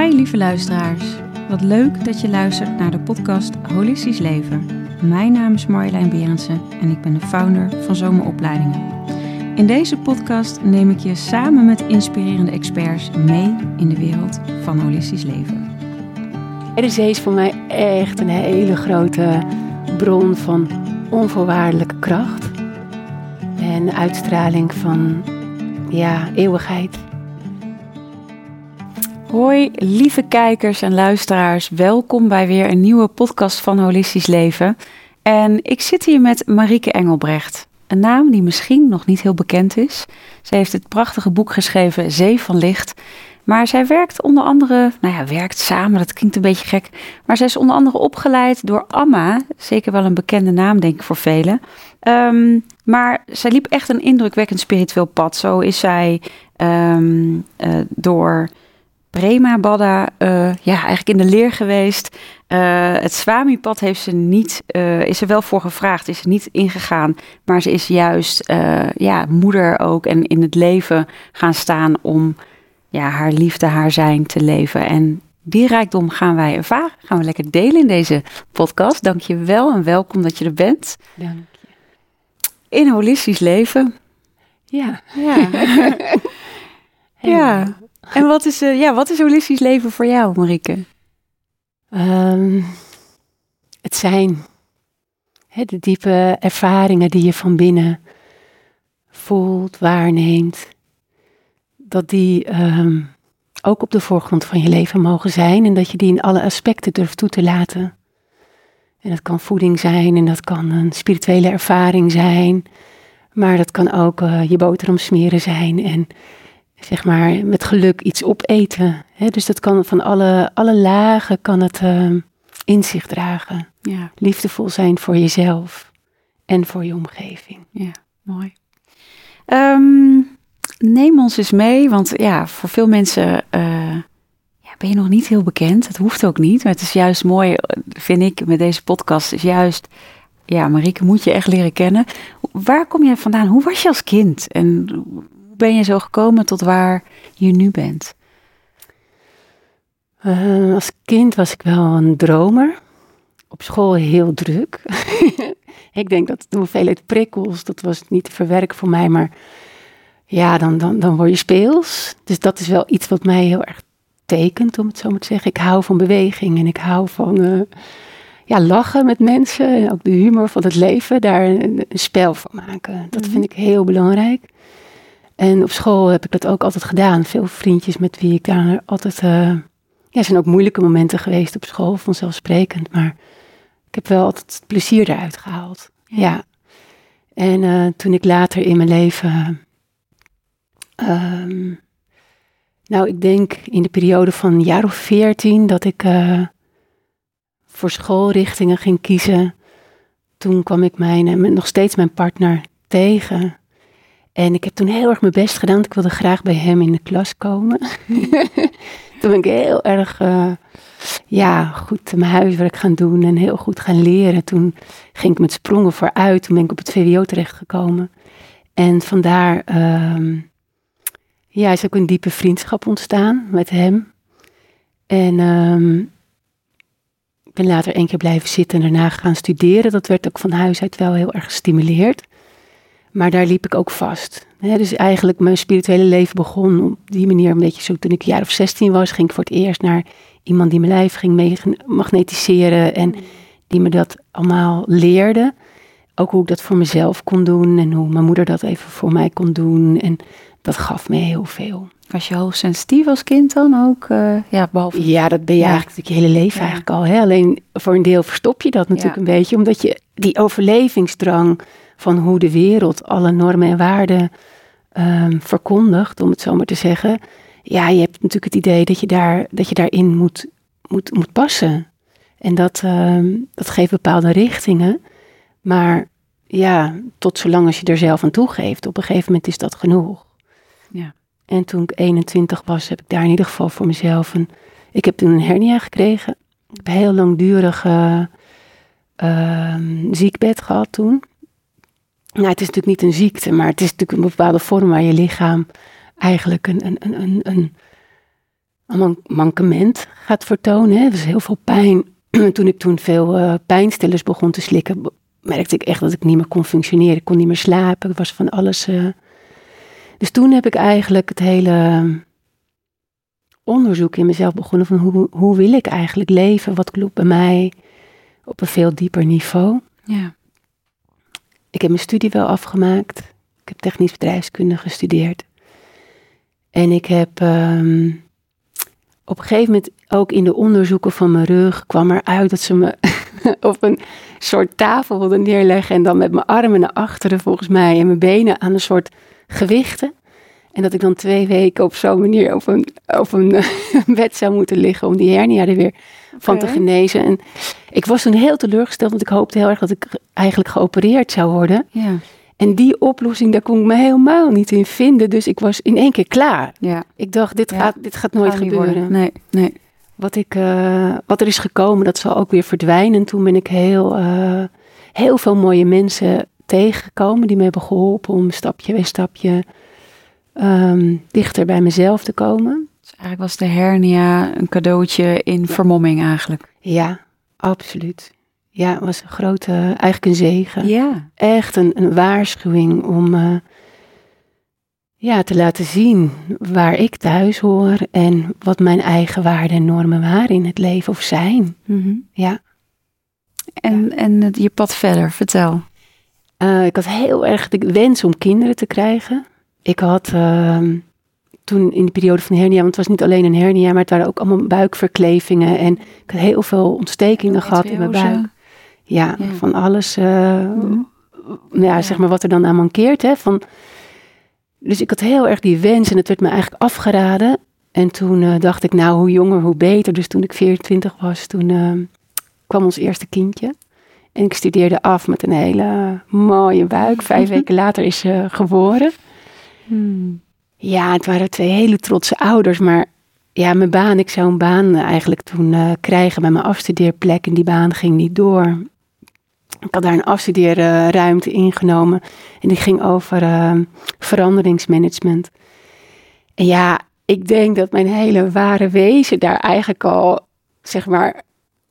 Hi lieve luisteraars. Wat leuk dat je luistert naar de podcast Holistisch Leven. Mijn naam is Marjolein Berendsen en ik ben de founder van Zomeropleidingen. In deze podcast neem ik je samen met inspirerende experts mee in de wereld van holistisch leven. RSC is voor mij echt een hele grote bron van onvoorwaardelijke kracht. En uitstraling van ja, eeuwigheid. Hoi lieve kijkers en luisteraars, welkom bij weer een nieuwe podcast van Holistisch Leven. En ik zit hier met Marieke Engelbrecht, een naam die misschien nog niet heel bekend is. Zij heeft het prachtige boek geschreven Zee van Licht. Maar zij werkt onder andere, nou ja, werkt samen, dat klinkt een beetje gek. Maar zij is onder andere opgeleid door Amma, zeker wel een bekende naam denk ik voor velen. Ehm, maar zij liep echt een indrukwekkend spiritueel pad. Zo is zij ehm, eh, door Prema Badda uh, ja, eigenlijk in de leer geweest. Uh, het Swami-pad heeft ze niet, uh, is er wel voor gevraagd, is ze niet ingegaan. Maar ze is juist ja, moeder ook en in het leven gaan staan om ja, haar liefde, haar zijn te leven. En die rijkdom gaan wij ervaren, gaan we lekker delen in deze podcast. Dank je wel en welkom dat je er bent. Dank je. In holistisch leven. Ja. Ja. ja. En wat is, uh, ja, wat is holistisch leven voor jou, Marieke? Um, het zijn. Hè, de diepe ervaringen die je van binnen voelt, waarneemt. Dat die um, ook op de voorgrond van je leven mogen zijn. En dat je die in alle aspecten durft toe te laten. En dat kan voeding zijn en dat kan een spirituele ervaring zijn. Maar dat kan ook uh, je boterham smeren zijn en zeg maar met geluk iets opeten. Hè? Dus dat kan van alle, alle lagen kan het uh, inzicht dragen. Ja. Liefdevol zijn voor jezelf en voor je omgeving. Ja, mooi. Um, neem ons eens mee, want ja, voor veel mensen uh, ja, ben je nog niet heel bekend. Dat hoeft ook niet, maar het is juist mooi, vind ik, met deze podcast, is juist... Ja, Marieke moet je echt leren kennen. Waar kom je vandaan? Hoe was je als kind? En ben je zo gekomen tot waar je nu bent? Uh, als kind was ik wel een dromer. Op school heel druk. ik denk dat de hoeveelheid prikkels, dat was niet te verwerken voor mij. Maar ja, dan, dan, dan word je speels. Dus dat is wel iets wat mij heel erg tekent, om het zo maar te zeggen. Ik hou van beweging en ik hou van uh, ja, lachen met mensen. En ook de humor van het leven, daar een, een spel van maken. Dat mm-hmm. vind ik heel belangrijk. En op school heb ik dat ook altijd gedaan. Veel vriendjes met wie ik daar altijd. Uh, ja, zijn ook moeilijke momenten geweest op school, vanzelfsprekend. Maar ik heb wel altijd het plezier eruit gehaald. Ja. ja. En uh, toen ik later in mijn leven. Um, nou, ik denk in de periode van een jaar of veertien dat ik uh, voor schoolrichtingen ging kiezen. Toen kwam ik mijn, nog steeds mijn partner tegen. En ik heb toen heel erg mijn best gedaan. Ik wilde graag bij hem in de klas komen. toen ben ik heel erg uh, ja, goed mijn huiswerk gaan doen en heel goed gaan leren. Toen ging ik met sprongen vooruit. Toen ben ik op het VWO terechtgekomen. En vandaar um, ja, is ook een diepe vriendschap ontstaan met hem. En um, ik ben later één keer blijven zitten en daarna gaan studeren. Dat werd ook van huis uit wel heel erg gestimuleerd. Maar daar liep ik ook vast. dus eigenlijk mijn spirituele leven begon op die manier een beetje zo. Toen ik een jaar of 16 was, ging ik voor het eerst naar iemand die mijn lijf ging magnetiseren. En die me dat allemaal leerde. Ook hoe ik dat voor mezelf kon doen. En hoe mijn moeder dat even voor mij kon doen. En dat gaf me heel veel. Was je hoogsensitief als kind dan ook? Uh, ja, behalve... ja, dat ben je ja. eigenlijk je hele leven ja. eigenlijk al. Hè? Alleen voor een deel verstop je dat natuurlijk ja. een beetje. Omdat je die overlevingsdrang van hoe de wereld alle normen en waarden um, verkondigt, om het zo maar te zeggen. Ja, je hebt natuurlijk het idee dat je, daar, dat je daarin moet, moet, moet passen. En dat, um, dat geeft bepaalde richtingen. Maar ja, tot zolang als je er zelf aan toegeeft, op een gegeven moment is dat genoeg. Ja. En toen ik 21 was, heb ik daar in ieder geval voor mezelf een. Ik heb toen een hernia gekregen. Ik heb een heel langdurig uh, uh, ziekbed gehad toen. Nou, het is natuurlijk niet een ziekte, maar het is natuurlijk een bepaalde vorm waar je lichaam eigenlijk een, een, een, een, mankement gaat vertonen. Er was heel veel pijn. toen ik toen veel uh, pijnstillers begon te slikken, merkte ik echt dat ik niet meer kon functioneren. Ik kon niet meer slapen. Ik was van alles. Uh... Dus toen heb ik eigenlijk het hele onderzoek in mezelf begonnen van hoe, hoe wil ik eigenlijk leven? Wat klopt bij mij op een veel dieper niveau? Ja. Ik heb mijn studie wel afgemaakt. Ik heb technisch bedrijfskunde gestudeerd. En ik heb ehm, op een gegeven moment ook in de onderzoeken van mijn rug kwam eruit dat ze me op een soort tafel wilden neerleggen en dan met mijn armen naar achteren volgens mij en mijn benen aan een soort gewichten. En dat ik dan twee weken op zo'n manier op een, op een bed zou moeten liggen om die hernia er weer van te genezen. En ik was toen heel teleurgesteld, want ik hoopte heel erg dat ik eigenlijk geopereerd zou worden. Ja. En die oplossing, daar kon ik me helemaal niet in vinden. Dus ik was in één keer klaar. Ja. Ik dacht, dit, gaat, dit gaat nooit gebeuren. Nee, nee. Wat, ik, uh, wat er is gekomen, dat zal ook weer verdwijnen. En toen ben ik heel, uh, heel veel mooie mensen tegengekomen die me hebben geholpen om stapje bij stapje um, dichter bij mezelf te komen. Dus eigenlijk was de hernia een cadeautje in vermomming eigenlijk. Ja, absoluut. Ja, het was een grote, eigenlijk een zegen. Ja. Echt een, een waarschuwing om uh, ja, te laten zien waar ik thuis hoor en wat mijn eigen waarden en normen waren in het leven of zijn. Mm -hmm. Ja. En, ja. en je pad verder, vertel. Uh, ik had heel erg de wens om kinderen te krijgen. Ik had uh, toen in de periode van de hernia, want het was niet alleen een hernia, maar het waren ook allemaal buikverklevingen. En ik had heel veel ontstekingen gehad in mijn buik. Ja, ja. van alles. Uh, ja, zeg maar wat er dan aan mankeert. Hè, van, dus ik had heel erg die wens en het werd me eigenlijk afgeraden. En toen uh, dacht ik, nou, hoe jonger, hoe beter. Dus toen ik 24 was, toen uh, kwam ons eerste kindje. En ik studeerde af met een hele mooie buik. Vijf weken later is ze geboren. Ja, het waren twee hele trotse ouders. Maar ja, mijn baan, ik zou een baan eigenlijk toen uh, krijgen bij mijn afstudeerplek. En die baan ging niet door. Ik had daar een afstudeerruimte ingenomen. En die ging over uh, veranderingsmanagement. En ja, ik denk dat mijn hele ware wezen daar eigenlijk al, zeg maar,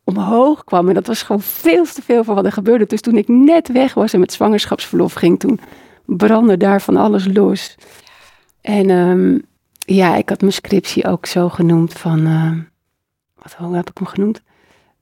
omhoog kwam. En dat was gewoon veel te veel van wat er gebeurde. Dus toen ik net weg was en met zwangerschapsverlof ging, toen brandde daar van alles los. En um, ja, ik had mijn scriptie ook zo genoemd van, uh, wat hoe heb ik hem genoemd?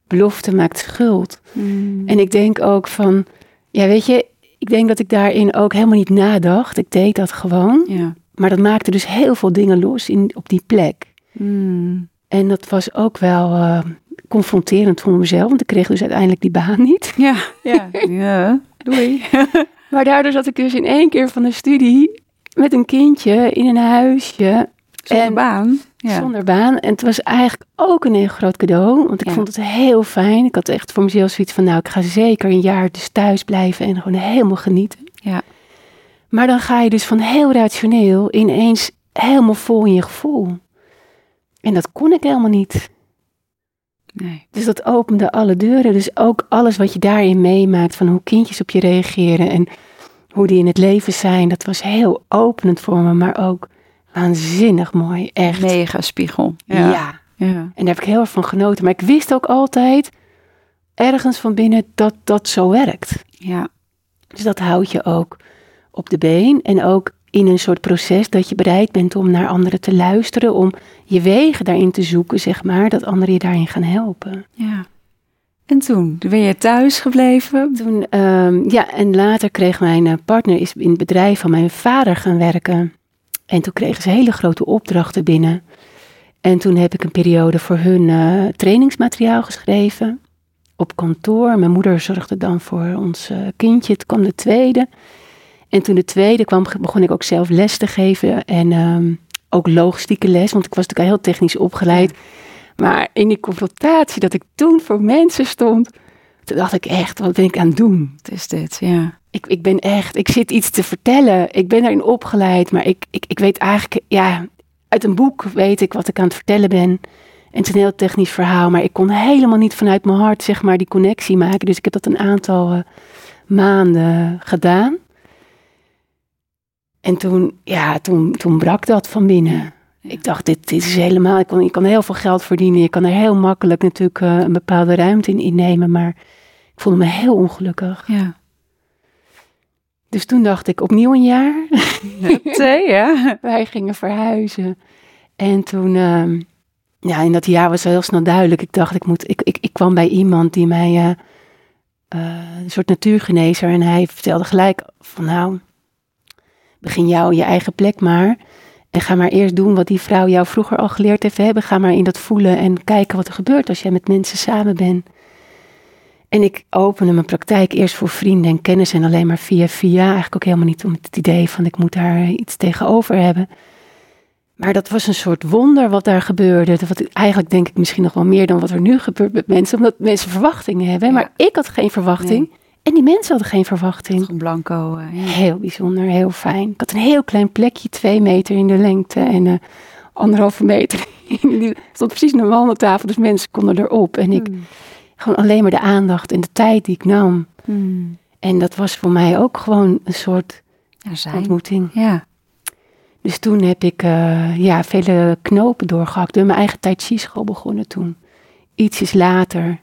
Belofte maakt schuld. Mm. En ik denk ook van, ja weet je, ik denk dat ik daarin ook helemaal niet nadacht. Ik deed dat gewoon. Ja. Maar dat maakte dus heel veel dingen los in, op die plek. Mm. En dat was ook wel uh, confronterend voor mezelf, want ik kreeg dus uiteindelijk die baan niet. Ja, ja. ja. Doei. maar daardoor zat ik dus in één keer van de studie met een kindje in een huisje. Zonder en, baan. Ja. Zonder baan. En het was eigenlijk ook een heel groot cadeau. Want ik Ja. vond het heel fijn. Ik had echt voor mezelf zoiets van... Nou, ik ga zeker een jaar dus thuis blijven en gewoon helemaal genieten. Ja. Maar dan ga je dus van heel rationeel ineens helemaal vol in je gevoel. En dat kon ik helemaal niet. Nee. Dus dat opende alle deuren. Dus ook alles wat je daarin meemaakt, van hoe kindjes op je reageren en hoe die in het leven zijn, dat was heel openend voor me, maar ook waanzinnig mooi. Echt. Mega spiegel. Ja. Ja. ja. En daar heb ik heel erg van genoten. Maar ik wist ook altijd ergens van binnen dat dat zo werkt. Ja. Dus dat houdt je ook op de been en ook in een soort proces dat je bereid bent om naar anderen te luisteren, om je wegen daarin te zoeken, zeg maar, dat anderen je daarin gaan helpen. ja. En toen? Ben je thuis gebleven? Toen, ehm, ja, en later kreeg mijn eh, partner is in het bedrijf van mijn vader gaan werken. En toen kregen ze hele grote opdrachten binnen. En toen heb ik een periode voor hun eh, trainingsmateriaal geschreven. Op kantoor. Mijn moeder zorgde dan voor ons eh, kindje. Het kwam de tweede. En toen de tweede kwam, begon ik ook zelf les te geven. En ehm, ook logistieke les, want ik was natuurlijk heel technisch opgeleid. Maar in die confrontatie dat ik toen voor mensen stond, toen dacht ik echt, wat ben ik aan het doen? Wat is dit? Ja. Ik, ik ben echt, ik zit iets te vertellen. Ik ben daarin opgeleid, maar ik, ik, ik weet eigenlijk, ja, uit een boek weet ik wat ik aan het vertellen ben. En het is een heel technisch verhaal, maar ik kon helemaal niet vanuit mijn hart, zeg maar, die connectie maken. Dus ik heb dat een aantal eh, maanden gedaan. En toen, ja, toen, toen brak dat van binnen. Ik dacht, dit, dit is helemaal, ik kan, kan heel veel geld verdienen. Je kan er heel makkelijk natuurlijk eh, een bepaalde ruimte in innemen. Maar ik voelde me heel ongelukkig. Ja. Dus toen dacht ik, opnieuw een jaar. Twee, ja. Wij gingen verhuizen. En toen, ehm, ja, in dat jaar was het heel snel duidelijk. Ik dacht, ik moet, ik, ik, ik kwam bij iemand die mij, eh, eh, een soort natuurgenezer. En hij vertelde gelijk van, nou, begin jou je eigen plek maar. En ga maar eerst doen wat die vrouw jou vroeger al geleerd heeft hebben. Ga maar in dat voelen en kijken wat er gebeurt als jij met mensen samen bent. En ik opende mijn praktijk eerst voor vrienden en kennis en alleen maar via via. Eigenlijk ook helemaal niet om het idee van ik moet daar iets tegenover hebben. Maar dat was een soort wonder wat daar gebeurde. Wat eigenlijk denk ik misschien nog wel meer dan wat er nu gebeurt met mensen. Omdat mensen verwachtingen hebben. Ja. Maar ik had geen verwachting. En die mensen hadden geen verwachting. Een blanco. eh, ja. Heel bijzonder, heel fijn. Ik had een heel klein plekje, twee meter in de lengte en eh, anderhalve meter. Die stond precies een wandeltafel, dus mensen konden erop. En ik Hmm. gewoon alleen maar de aandacht en de tijd die ik nam. Hmm. En dat was voor mij ook gewoon een soort Ja, ontmoeting. Ja. Dus toen heb ik eh, ja, vele knopen doorgehakt. Door mijn eigen Tai Chi school begonnen toen. Ietsjes later.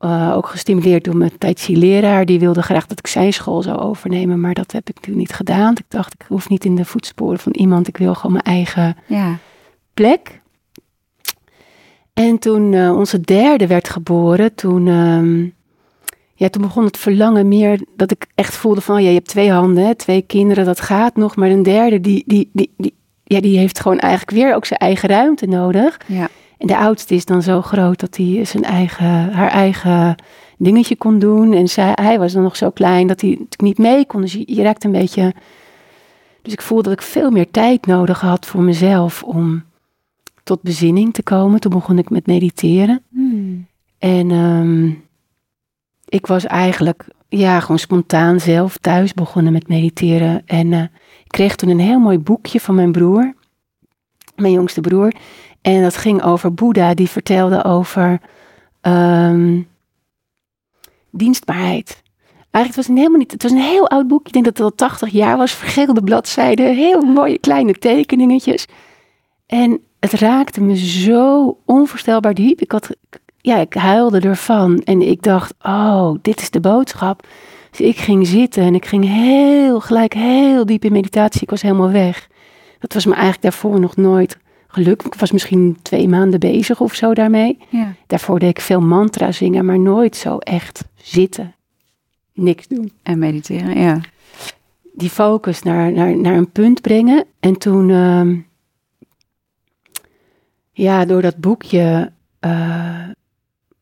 Eh, ook gestimuleerd door mijn Tai Chi leraar. Die wilde graag dat ik zijn school zou overnemen. Maar dat heb ik natuurlijk niet gedaan. Ik dacht, ik hoef niet in de voetsporen van iemand. Ik wil gewoon mijn eigen Ja. plek. En toen eh, onze derde werd geboren, toen, ehm, ja, toen begon het verlangen meer dat ik echt voelde van, ja, je hebt twee handen, hè, twee kinderen, dat gaat nog. Maar een derde, die, die, die, die, ja, die heeft gewoon eigenlijk weer ook zijn eigen ruimte nodig. Ja. En de oudste is dan zo groot dat hij zijn eigen, haar eigen dingetje kon doen. En zij, hij was dan nog zo klein dat hij natuurlijk niet mee kon. Dus je, je raakt een beetje... Dus ik voelde dat ik veel meer tijd nodig had voor mezelf om tot bezinning te komen. Toen begon ik met mediteren. Hmm. En ehm, ik was eigenlijk ja, gewoon spontaan zelf thuis begonnen met mediteren. En eh, ik kreeg toen een heel mooi boekje van mijn broer, mijn jongste broer. En dat ging over Boeddha, die vertelde over ehm, dienstbaarheid. Eigenlijk was het helemaal niet. Het was een heel oud boekje. Ik denk dat het al 80 jaar was. Vergeelde bladzijden. Heel mooie kleine tekeningetjes. En het raakte me zo onvoorstelbaar diep. Ik had, ja, ik huilde ervan. En ik dacht, oh, dit is de boodschap. Dus ik ging zitten en ik ging heel, gelijk heel diep in meditatie. Ik was helemaal weg. Dat was me eigenlijk daarvoor nog nooit gelukt. Ik was misschien twee maanden bezig of zo daarmee. Ja. Daarvoor deed ik veel mantra zingen, maar nooit zo echt zitten. Niks doen. En mediteren, ja. Die focus naar, naar, naar een punt brengen. En toen, ehm, ja, door dat boekje, eh,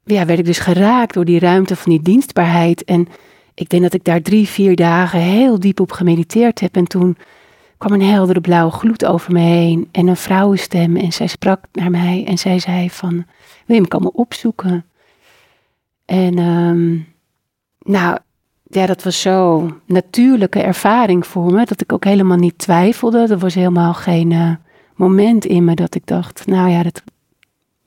ja, werd ik dus geraakt door die ruimte van die dienstbaarheid. En ik denk dat ik daar drie, vier dagen heel diep op gemediteerd heb. En toen kwam een heldere blauwe gloed over me heen en een vrouwenstem. En zij sprak naar mij en zij zei van, wil je me komen opzoeken? En ehm, nou, ja, dat was zo'n natuurlijke ervaring voor me, dat ik ook helemaal niet twijfelde. Er was helemaal geen eh, moment in me dat ik dacht, nou ja, dat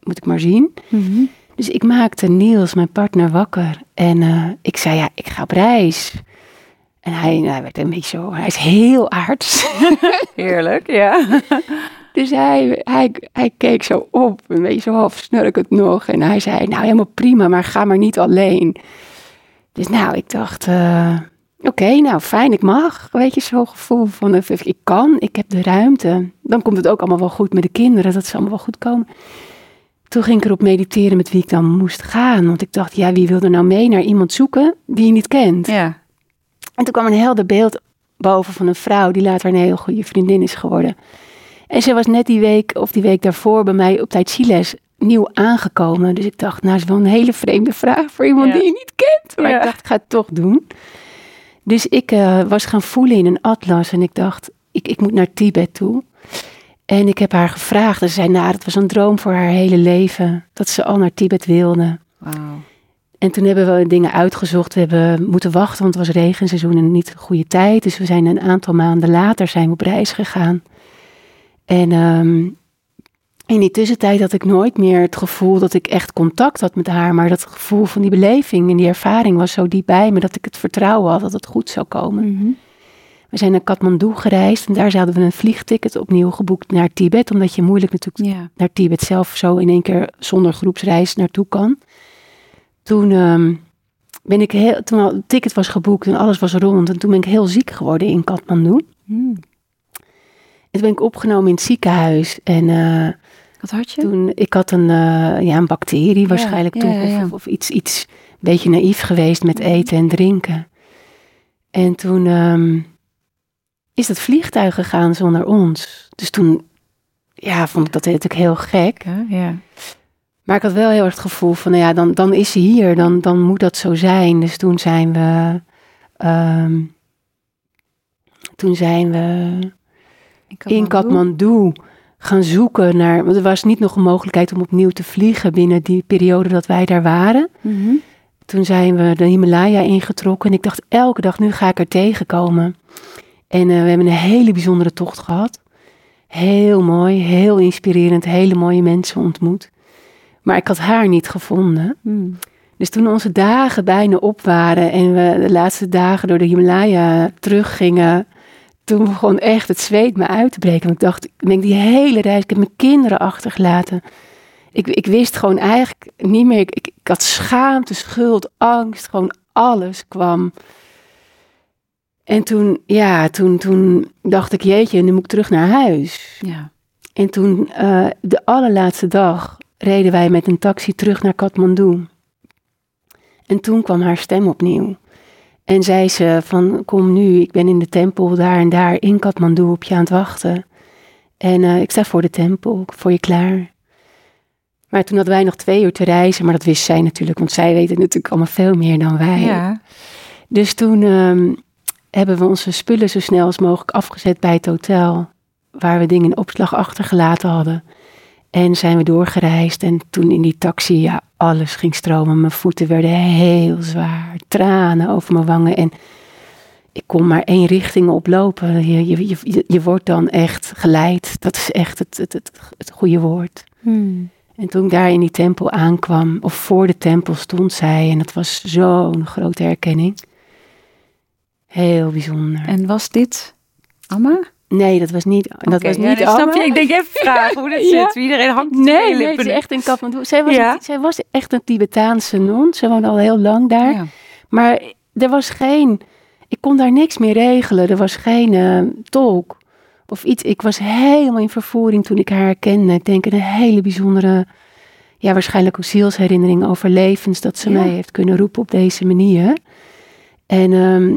moet ik maar zien. Mhm. Dus ik maakte Niels, mijn partner, wakker. En eh, ik zei, ja, ik ga op reis. En hij, nou, hij werd een beetje zo, hij is heel aards. Heerlijk, ja. Dus hij, hij, hij keek zo op, een beetje zo half snurkend nog. En hij zei, nou helemaal prima, maar ga maar niet alleen. Dus nou, ik dacht, eh, oké, nou fijn, ik mag. Weet je, zo'n gevoel van, eh, ik kan, ik heb de ruimte. Dan komt het ook allemaal wel goed met de kinderen, dat zal allemaal wel goed komen. Toen ging ik erop mediteren met wie ik dan moest gaan. Want ik dacht, ja, wie wil er nou mee naar iemand zoeken die je niet kent? Ja. En toen kwam een helder beeld boven van een vrouw die later een heel goede vriendin is geworden. En ze was net die week of die week daarvoor bij mij op tijd Chiles nieuw aangekomen. Dus ik dacht, nou is wel een hele vreemde vraag voor iemand Ja. die je niet kent. Maar Ja. ik dacht, ik ga het toch doen. Dus ik eh, was gaan voelen in een atlas en ik dacht, ik, ik moet naar Tibet toe. En ik heb haar gevraagd en ze zei, nou, dat was een droom voor haar hele leven. Dat ze al naar Tibet wilde. Wauw. En toen hebben we dingen uitgezocht. We hebben moeten wachten, want het was regenseizoen en niet een goede tijd. Dus we zijn een aantal maanden later zijn we op reis gegaan. En ehm, in die tussentijd had ik nooit meer het gevoel dat ik echt contact had met haar. Maar dat gevoel van die beleving en die ervaring was zo diep bij me dat ik het vertrouwen had dat het goed zou komen. Mhm. We zijn naar Kathmandu gereisd en daar zouden we een vliegticket opnieuw geboekt naar Tibet. Omdat je moeilijk natuurlijk Ja. naar Tibet zelf zo in één keer zonder groepsreis naartoe kan. Toen ehm, ben ik heel, toen het ticket was geboekt en alles was rond. En toen ben ik heel ziek geworden in Kathmandu. Hmm. En toen ben ik opgenomen in het ziekenhuis. En eh, Wat had je? toen, ik had een, eh, ja, een bacterie waarschijnlijk ja, toen. ja, ja. Of, of iets, iets een beetje naïef geweest met eten en drinken. En toen ehm, is het vliegtuig gegaan zonder ons. Dus toen ja, vond ik dat natuurlijk heel gek. Ja. Maar ik had wel heel erg het gevoel van, nou ja, dan, dan is ze hier, dan, dan moet dat zo zijn. Dus toen zijn we, ehm, toen zijn we in Kathmandu gaan zoeken naar, want er was niet nog een mogelijkheid om opnieuw te vliegen binnen die periode dat wij daar waren. Mhm. Toen zijn we de Himalaya ingetrokken en ik dacht elke dag, nu ga ik er tegenkomen. En eh, we hebben een hele bijzondere tocht gehad. Heel mooi, heel inspirerend, hele mooie mensen ontmoet. Maar ik had haar niet gevonden. Hmm. Dus toen onze dagen bijna op waren en we de laatste dagen door de Himalaya teruggingen, toen begon echt het zweet me uit te breken. Want ik dacht, ik denk die hele reis, ik heb mijn kinderen achtergelaten. Ik, ik wist gewoon eigenlijk niet meer, ik, ik, ik had schaamte, schuld, angst, gewoon alles kwam. En toen, ja, toen, toen dacht ik, jeetje, nu moet ik terug naar huis. Ja. En toen, eh, de allerlaatste dag, reden wij met een taxi terug naar Kathmandu. En toen kwam haar stem opnieuw. En zei ze van, kom nu, ik ben in de tempel daar en daar in Kathmandu op je aan het wachten. En eh, ik sta voor de tempel, voor je klaar. Maar toen hadden wij nog twee uur te reizen, maar dat wist zij natuurlijk, want zij weten natuurlijk allemaal veel meer dan wij. ja. Dus toen ehm, hebben we onze spullen zo snel als mogelijk afgezet bij het hotel. Waar we dingen in opslag achtergelaten hadden. En zijn we doorgereisd. En toen in die taxi, ja, alles ging stromen. Mijn voeten werden heel zwaar. Tranen over mijn wangen. En ik kon maar één richting oplopen. Je, je, je, je wordt dan echt geleid. Dat is echt het, het, het, het goede woord. Hmm. En toen ik daar in die tempel aankwam, of voor de tempel stond zij, en dat was zo'n grote herkenning. Heel bijzonder. En was dit Amma? Nee, dat was niet. dat was niet nee, snap je? Ik denk even vragen hoe dat Ja. zit. Iedereen hangt Nee, nee, nu. echt in Kathmandu. Zij was, Ja. een- zij was echt een Tibetaanse non. Ze woonde al heel lang daar. Ja. Maar er was geen. Ik kon daar niks meer regelen. Er was geen eh, tolk of iets. Ik was helemaal in vervoering toen ik haar herkende. Ik denk een hele bijzondere. Ja, waarschijnlijk ook zielsherinnering over levens. Dat ze mij heeft kunnen roepen op deze manier. En ehm,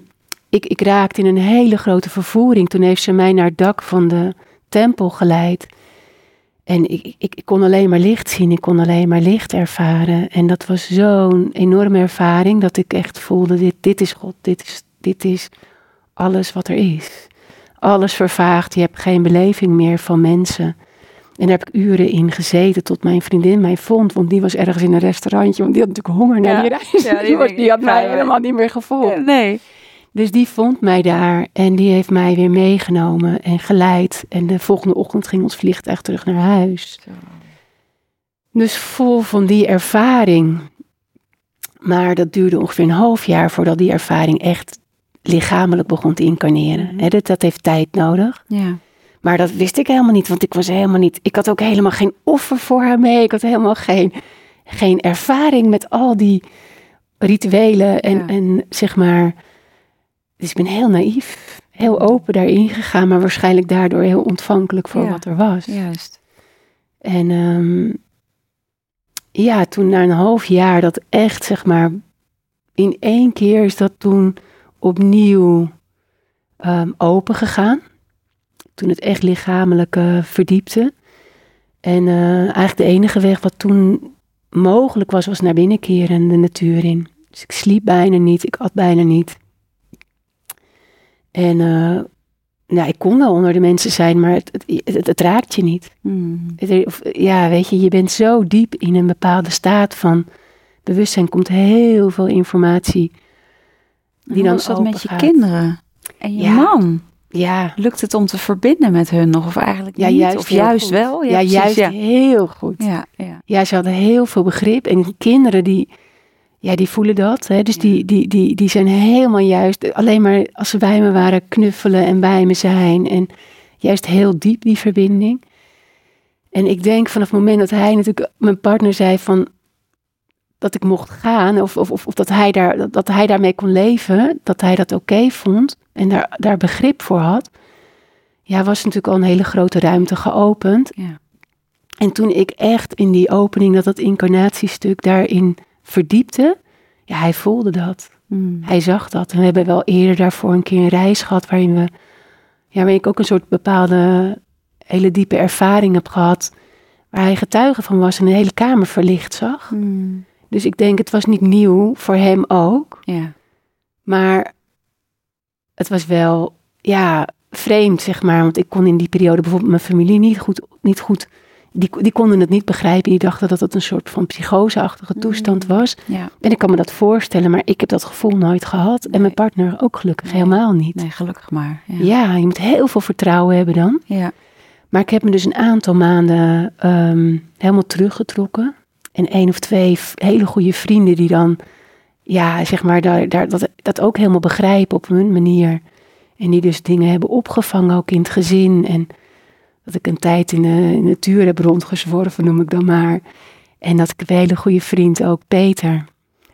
ik, ik raakte in een hele grote vervoering. Toen heeft ze mij naar het dak van de tempel geleid. En ik, ik, ik kon alleen maar licht zien, ik kon alleen maar licht ervaren. En dat was zo'n enorme ervaring dat ik echt voelde, dit, dit is God, dit is, dit is alles wat er is. Alles vervaagt, je hebt geen beleving meer van mensen. En daar heb ik uren in gezeten tot mijn vriendin mij vond, want die was ergens in een restaurantje, want die had natuurlijk honger naar Ja. die reis. Ja, die die, was, denk die ik, had mij helemaal niet meer gevolgd. Nee. Dus die vond mij daar en die heeft mij weer meegenomen en geleid. En de volgende ochtend ging ons vliegtuig terug naar huis. Dus vol van die ervaring. Maar dat duurde ongeveer een half jaar voordat die ervaring echt lichamelijk begon te incarneren. Hè, dat, dat heeft tijd nodig. Ja. Maar dat wist ik helemaal niet, want ik was helemaal niet. Ik had ook helemaal geen offer voor haar mee. Ik had helemaal geen, geen ervaring met al die rituelen en, Ja. en zeg maar. Dus ik ben heel naïef, heel open daarin gegaan, maar waarschijnlijk daardoor heel ontvankelijk voor Ja. wat er was. Juist. En ehm, ja, toen na een half jaar dat echt, zeg maar, in één keer is dat toen opnieuw ehm, open gegaan. Toen het echt lichamelijk eh, verdiepte. En eh, eigenlijk de enige weg wat toen mogelijk was, was naar binnen keren en de natuur in. Dus ik sliep bijna niet, ik at bijna niet. En eh, nou, ik kon wel onder de mensen zijn, maar het, het, het, het raakt je niet. Hmm. Het- Of, ja, weet je, je bent zo diep in een bepaalde staat van bewustzijn. Komt heel veel informatie die Hoe dan was dat met je kinderen? En je Ja. man? Ja, Lukt het om te verbinden met hun nog? Of eigenlijk ja niet? juist of juist goed. wel? Ja, precies, juist Ja. heel goed. Ja, ja. Ja, ze hadden heel veel begrip. En kinderen die, ja, die voelen dat. Hè? Dus die, die, die, die zijn helemaal juist, alleen maar als ze bij me waren, knuffelen en bij me zijn. En juist heel diep die verbinding. En ik denk vanaf het moment dat hij natuurlijk, mijn partner zei van, dat ik mocht gaan, of, of, of, dat, hij daar, dat, dat hij daarmee kon leven, dat hij dat oké vond en daar, daar begrip voor had, ja, was natuurlijk al een hele grote ruimte geopend. Ja. En toen ik echt in die opening, dat dat incarnatiestuk daarin verdiepte, ja, hij voelde dat. Mm. Hij zag dat. En we hebben wel eerder daarvoor een keer een reis gehad waarin we, ja, waarin ik ook een soort bepaalde hele diepe ervaring heb gehad, waar hij getuige van was en een hele kamer verlicht zag. Mm. Dus ik denk, het was niet nieuw voor hem ook, Ja. maar het was wel, ja, vreemd, zeg maar. Want ik kon in die periode bijvoorbeeld mijn familie niet goed, niet goed die, die konden het niet begrijpen. Die dachten dat het een soort van psychoseachtige toestand Mm. was. Ja. En ik kan me dat voorstellen, maar ik heb dat gevoel nooit gehad. En mijn partner ook gelukkig Nee. helemaal niet. Nee, gelukkig maar. Ja. Ja, je moet heel veel vertrouwen hebben dan. Ja. Maar ik heb me dus een aantal maanden ehm, helemaal teruggetrokken. En één of twee hele goede vrienden die dan, ja, zeg maar, daar, daar, dat, dat ook helemaal begrijpen op hun manier. En die dus dingen hebben opgevangen, ook in het gezin. En dat ik een tijd in de, in de natuur heb rondgezworven, noem ik dan maar. En dat ik een hele goede vriend ook, Peter.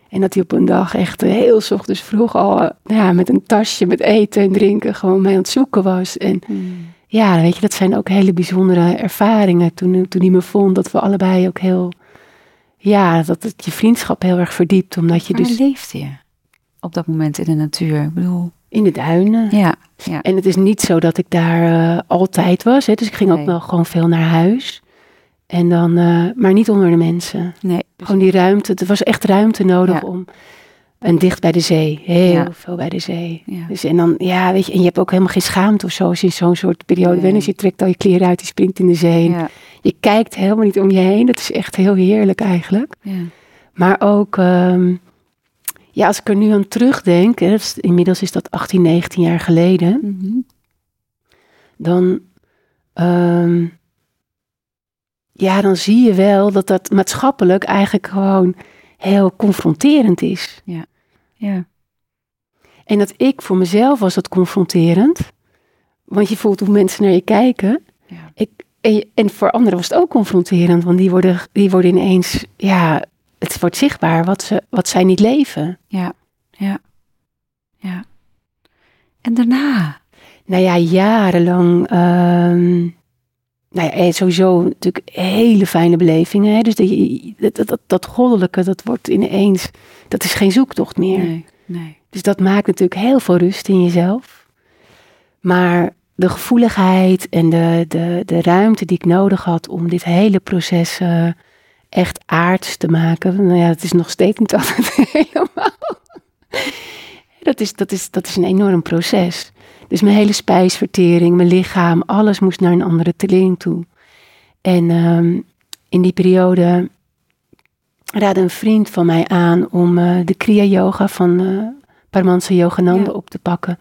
En dat hij op een dag echt heel ochtends vroeg al eh, ja, met een tasje met eten en drinken gewoon mee aan het zoeken was. En Mm. ja, weet je, dat zijn ook hele bijzondere ervaringen. Toen, toen hij me vond, dat we allebei ook heel, ja, dat het je vriendschap heel erg verdiept. Omdat je dus leefde je op dat moment in de natuur? Ik bedoel, in de duinen. ja. ja. En het is niet zo dat ik daar eh, altijd was. Hè, dus ik ging ook wel gewoon veel naar huis. En dan, eh, maar niet onder de mensen. Nee. Gewoon die ruimte. Er was echt ruimte nodig Ja. om. En dicht bij de zee. Heel Ja. veel bij de zee. Ja. Dus en dan, ja, weet je, en je hebt ook helemaal geen schaamte of zo. Als je in zo'n soort periode Nee. bent. Dus je trekt al je kleren uit, je springt in de zee. Je kijkt helemaal niet om je heen. Dat is echt heel heerlijk eigenlijk. Ja. Maar ook, ehm, ja, als ik er nu aan terugdenk. Hè, inmiddels is dat 18, 19 jaar geleden. Mhm. dan, ehm, ja, dan zie je wel dat dat maatschappelijk eigenlijk gewoon heel confronterend is. Ja. En dat ik voor mezelf was dat confronterend. Want je voelt hoe mensen naar je kijken. Ja. Ik, en, en voor anderen was het ook confronterend. Want die worden, die worden ineens, ja, het wordt zichtbaar wat, ze, wat zij niet leven. Ja. Ja. Ja. En daarna? Nou ja, jarenlang. ehm, nou ja, eh, sowieso natuurlijk hele fijne belevingen. Hè? Dus dat, dat, dat goddelijke, dat wordt ineens. Dat is geen zoektocht meer. Nee. Nee. Dus dat maakt natuurlijk heel veel rust in jezelf. Maar de gevoeligheid en de, de, de ruimte die ik nodig had om dit hele proces eh, echt aards te maken. Nou ja, het is nog steeds niet altijd helemaal. Dat is, dat, is, dat is een enorm proces. Dus mijn hele spijsvertering, mijn lichaam, alles moest naar een andere trilling toe. En ehm, in die periode raadde een vriend van mij aan om eh, de Kriya Yoga van eh Paramahansa Yogananda Ja. op te pakken.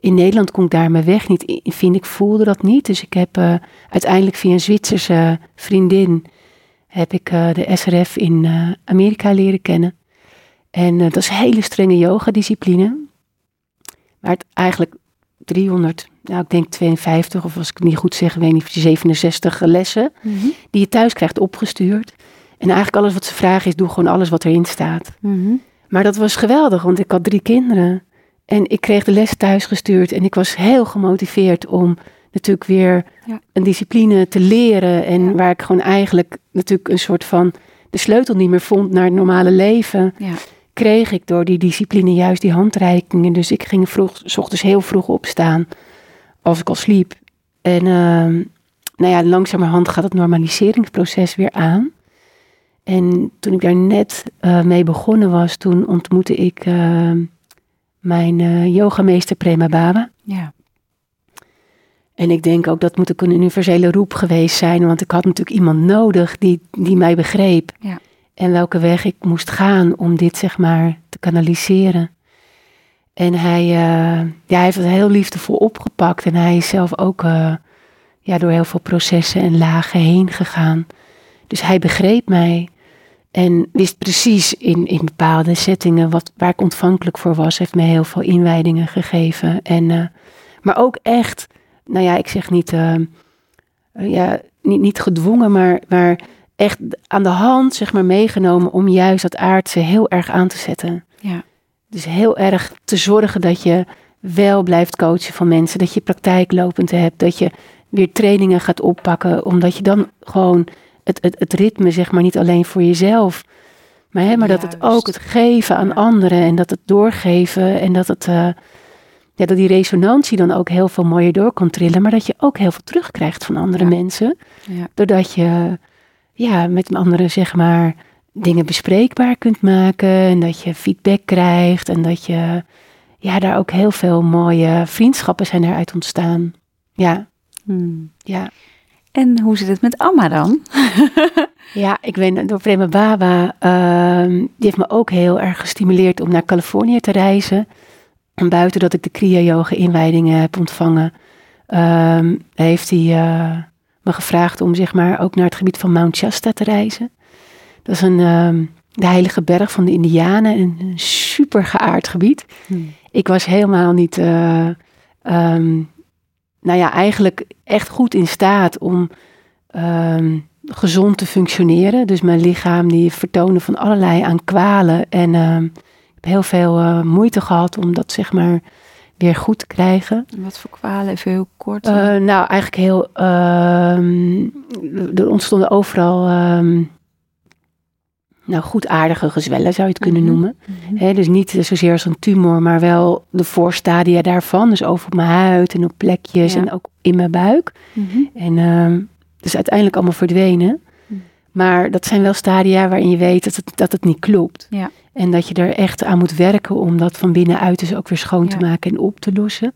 In Nederland kon ik daar mijn weg niet in vinden. Ik voelde dat niet. Dus ik heb eh, uiteindelijk via een Zwitserse vriendin... heb ik eh, de SRF in eh, Amerika leren kennen. En eh, dat is een hele strenge yoga-discipline. Maar het eigenlijk 300, nou ik denk 52 of als ik het niet goed zeg, weet niet, 67 lessen Mhm. die je thuis krijgt opgestuurd. En eigenlijk alles wat ze vragen is, doe gewoon alles wat erin staat. Mhm. Maar dat was geweldig, want ik had drie kinderen. En ik kreeg de les thuis gestuurd en ik was heel gemotiveerd om natuurlijk weer Ja. een discipline te leren. En Ja. waar ik gewoon eigenlijk natuurlijk een soort van de sleutel niet meer vond naar het normale leven, Ja. kreeg ik door die discipline juist die handreikingen. Dus ik ging vroeg, s ochtends heel vroeg opstaan, als ik al sliep. En ehm, nou ja, langzamerhand gaat het normaliseringsproces weer aan. En toen ik daar net eh, mee begonnen was, toen ontmoette ik ehm, mijn eh, yogameester Prema Baba. Ja. En ik denk ook dat moet ook een universele roep geweest zijn, want ik had natuurlijk iemand nodig die, die mij begreep. Ja. En welke weg ik moest gaan om dit zeg maar te kanaliseren. En hij, eh, ja, hij heeft het heel liefdevol opgepakt en hij is zelf ook eh, ja, door heel veel processen en lagen heen gegaan. Dus hij begreep mij. En wist precies in, in bepaalde settingen wat, waar ik ontvankelijk voor was. Heeft me heel veel inwijdingen gegeven. En, uh, maar ook echt, nou ja, ik zeg niet, uh, ja, niet, niet gedwongen, maar, maar echt aan de hand, zeg maar, meegenomen om juist dat aardse heel erg aan te zetten. Ja. Dus heel erg te zorgen dat je wel blijft coachen van mensen. Dat je praktijk lopend hebt. Dat je weer trainingen gaat oppakken. Omdat je dan gewoon het, het, het ritme, zeg maar, niet alleen voor jezelf. Maar, hè, maar dat het ook het geven aan anderen. En dat het doorgeven. En dat het. Uh, ja, dat die resonantie dan ook heel veel mooier door kan trillen. Maar dat je ook heel veel terugkrijgt van andere mensen. Ja. Doordat je ja, met anderen, zeg maar, dingen bespreekbaar kunt maken. En dat je feedback krijgt. En dat je ja, daar ook heel veel mooie vriendschappen zijn eruit ontstaan. Ja. Hmm. Ja. En hoe zit het met Amma dan? ja, ik weet door Prema Baba, uh, die heeft me ook heel erg gestimuleerd om naar Californië te reizen. En buiten dat ik de Kriya Yoga inwijdingen heb ontvangen, uh, heeft hij uh, me gevraagd om zeg maar ook naar het gebied van Mount Shasta te reizen. Dat is een, ehm, de heilige berg van de Indianen, een super geaard gebied. Hmm. Ik was helemaal niet, uh, um, nou ja, eigenlijk echt goed in staat om gezond te functioneren. Dus mijn lichaam die vertoonde van allerlei aan kwalen. En heb heel veel uh, moeite gehad om dat zeg maar weer goed te krijgen. Wat voor kwalen? Even heel kort. Uh, nou, eigenlijk heel. er ontstonden overal nou, goedaardige gezwellen zou je het kunnen Mhm. noemen. Mhm. Dus niet zozeer als een tumor, maar wel de voorstadia daarvan. Dus over op mijn huid en op plekjes Ja. en ook in mijn buik. Mhm. En ehm dus uiteindelijk allemaal verdwenen. Maar dat zijn wel stadia waarin je weet dat het, dat het niet klopt. Ja. En dat je er echt aan moet werken om dat van binnenuit dus ook weer schoon te Ja. maken en op te lossen.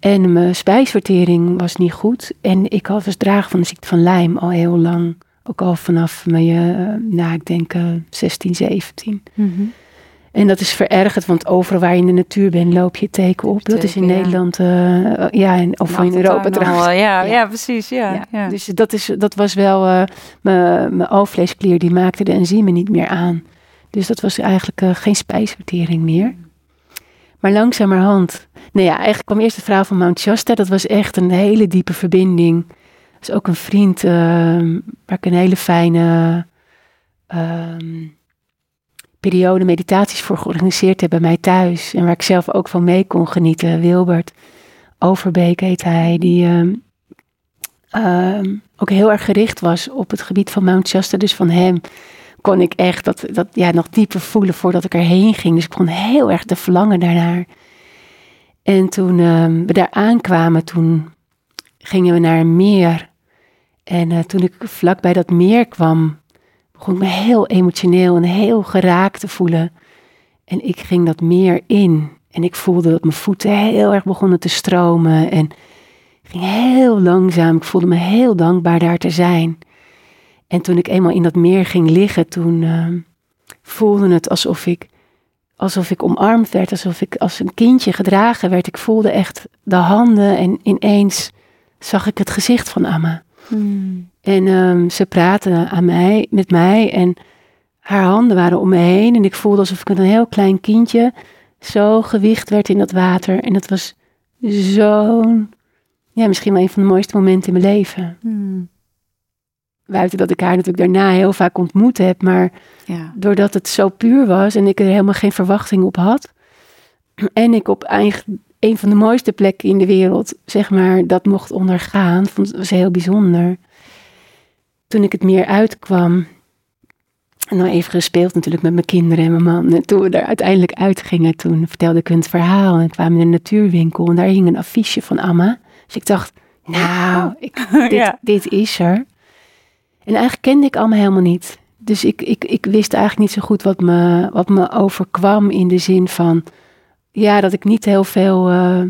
En mijn spijsvertering was niet goed. En ik had was dragen van de ziekte van Lyme al heel lang. Ook al vanaf mijn, nou ik denk eh, 16, 17. Mhm. En dat is verergerd, want overal waar je in de natuur bent, loop je teken op. Dat is in. Nederland, eh, ja, en, of in Europa trouwens. al, Ja, ja. Ja. precies. Ja, Ja. Dus dat, is, dat was wel, eh, mijn alvleesklier, die maakte de enzymen niet meer aan. Dus dat was eigenlijk eh, geen spijsvertering meer. Maar langzamerhand, nou ja, eigenlijk kwam eerst het verhaal van Mount Shasta. Dat was echt een hele diepe verbinding. Dat is ook een vriend eh, waar ik een hele fijne ehm, periode meditaties voor georganiseerd heb bij mij thuis. En waar ik zelf ook van mee kon genieten. Wilbert Overbeek heet hij, die ehm, ehm, ook heel erg gericht was op het gebied van Mount Shasta. Dus van hem kon ik echt dat, dat ja, nog dieper voelen voordat ik erheen ging. Dus ik begon heel erg te verlangen daarnaar. En toen ehm, we daar aankwamen, toen gingen we naar een meer. En eh, toen ik vlak bij dat meer kwam, begon ik me heel emotioneel en heel geraakt te voelen. En ik ging dat meer in. En ik voelde dat mijn voeten heel erg begonnen te stromen. En ging heel langzaam. Ik voelde me heel dankbaar daar te zijn. En toen ik eenmaal in dat meer ging liggen, toen ehm, voelde het alsof ik, alsof ik omarmd werd. Alsof ik als een kindje gedragen werd. Ik voelde echt de handen en ineens zag ik het gezicht van Amma. Hmm. En ehm, ze praatte aan mij, met mij en haar handen waren om me heen. En ik voelde alsof ik een heel klein kindje zo gewicht werd in dat water. En dat was zo'n, ja, misschien wel een van de mooiste momenten in mijn leven. Hmm. Buiten dat ik haar natuurlijk daarna heel vaak ontmoet heb. Maar Ja. doordat het zo puur was en ik er helemaal geen verwachting op had. En ik op eigen, een van de mooiste plekken in de wereld, zeg maar, dat mocht ondergaan. Vond het was heel bijzonder. Toen ik het meer uitkwam. En dan even gespeeld natuurlijk met mijn kinderen en mijn man. En toen we er uiteindelijk uitgingen, toen vertelde ik hun het verhaal. En kwamen in een natuurwinkel en daar hing een affiche van Amma. Dus ik dacht, nou, ik, dit, Ja. dit is er. En eigenlijk kende ik Amma helemaal niet. Dus ik, ik, ik wist eigenlijk niet zo goed wat me, wat me overkwam in de zin van... Ja, dat ik niet heel veel eh,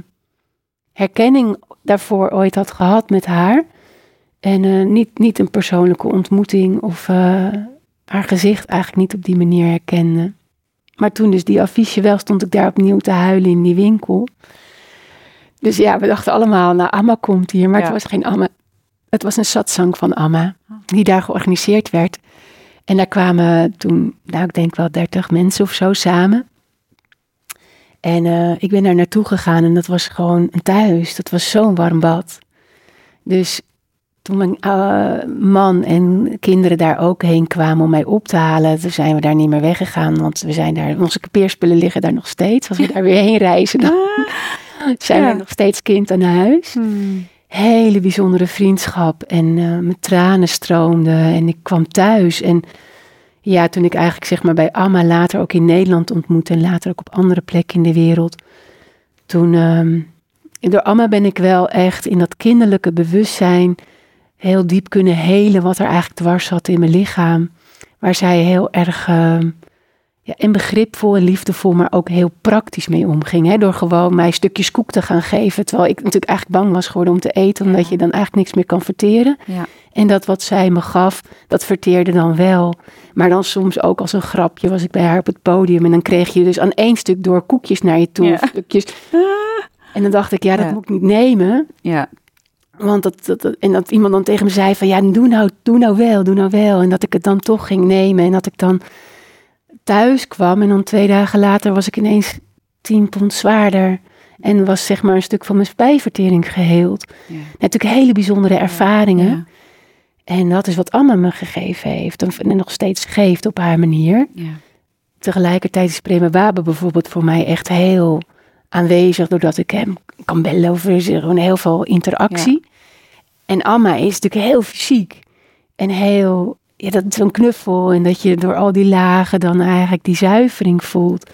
herkenning daarvoor ooit had gehad met haar. En eh, niet, niet een persoonlijke ontmoeting of eh, haar gezicht eigenlijk niet op die manier herkende. Maar toen dus die affiche wel, stond ik daar opnieuw te huilen in die winkel. Dus ja, we dachten allemaal, nou Amma komt hier. Maar Ja. het was geen Amma. Het was een satsang van Amma, die daar georganiseerd werd. En daar kwamen toen, nou ik denk wel dertig mensen of zo samen. En eh, ik ben daar naartoe gegaan en dat was gewoon een thuis. Dat was zo'n warm bad. Dus toen mijn uh, man en kinderen daar ook heen kwamen om mij op te halen, toen zijn we daar niet meer weggegaan. Want we zijn daar, onze kampeerspullen liggen daar nog steeds. Als we daar weer heen reizen, dan zijn we nog steeds kind aan huis. Hmm. Hele bijzondere vriendschap en uh, mijn tranen stroomden en ik kwam thuis. En ja, toen ik eigenlijk zeg maar bij Amma later ook in Nederland ontmoette en later ook op andere plekken in de wereld. Toen, um, door Amma ben ik wel echt in dat kinderlijke bewustzijn heel diep kunnen helen wat er eigenlijk dwars zat in mijn lichaam. Waar zij heel erg uh, ja, en begripvol en liefdevol, maar ook heel praktisch mee omging. Hè? Door gewoon mij stukjes koek te gaan geven. Terwijl ik natuurlijk eigenlijk bang was geworden om te eten, omdat je dan eigenlijk niks meer kan verteren. Ja. En dat wat zij me gaf, dat verteerde dan wel. Maar dan soms ook als een grapje was ik bij haar op het podium. En dan kreeg je dus aan één stuk door koekjes naar je toe. Stukjes. En dan dacht ik, ja, dat moet ik niet nemen. Ja. Want dat, dat, en dat iemand dan tegen me zei van ja, doe nou, doe nou wel, doe nou wel. En dat ik het dan toch ging nemen. En dat ik dan thuis kwam en dan twee dagen later was ik ineens tien pond zwaarder. En was zeg maar een stuk van mijn spijvertering geheeld. Ja. Natuurlijk hele bijzondere ervaringen. En dat is wat Anne me gegeven heeft. En nog steeds geeft op haar manier. Ja. Tegelijkertijd is Prema Wabe bijvoorbeeld voor mij echt heel aanwezig. Doordat ik hem kan bellen over gewoon heel veel interactie. En Amma is natuurlijk heel fysiek. En heel, ja, dat zo'n knuffel. En dat je door al die lagen dan eigenlijk die zuivering voelt.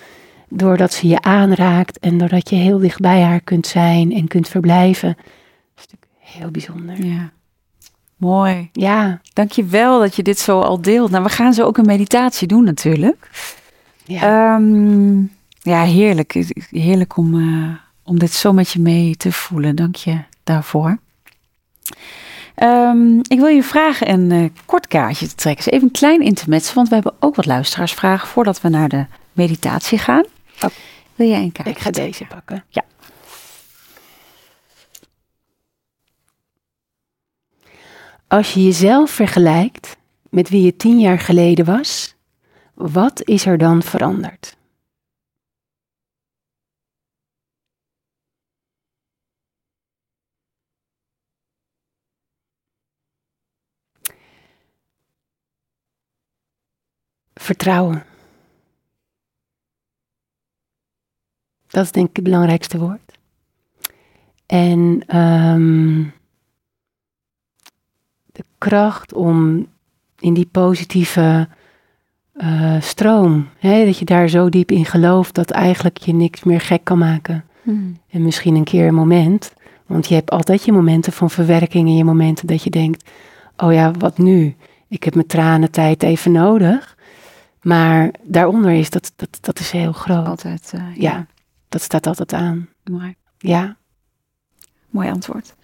Doordat ze je aanraakt en doordat je heel dicht bij haar kunt zijn en kunt verblijven. Dat is natuurlijk heel bijzonder. Ja. Mooi. Ja. Dank je wel dat je dit zo al deelt. Nou, we gaan zo ook een meditatie doen natuurlijk. Ja, ehm, ja heerlijk. Heerlijk om, uh, om dit zo met je mee te voelen. Dank je daarvoor. Um, ik wil je vragen een uh, kort kaartje te trekken. Dus even een klein intermezzo, want we hebben ook wat luisteraarsvragen voordat we naar de meditatie gaan. Oh. Wil jij een kaartje? Ik ga deze pakken. Ja. Als je jezelf vergelijkt met wie je tien jaar geleden was, wat is er dan veranderd? Vertrouwen. Dat is denk ik het belangrijkste woord. En um, de kracht om in die positieve uh, stroom, hè, dat je daar zo diep in gelooft dat eigenlijk je niks meer gek kan maken. Hmm. En misschien een keer een moment, want je hebt altijd je momenten van verwerking en je momenten dat je denkt, oh ja, wat nu? Ik heb mijn tranentijd even nodig. Maar daaronder is dat, dat, dat is heel groot. Altijd, uh, ja. dat staat altijd aan. Mooi. Ja. Mooi antwoord.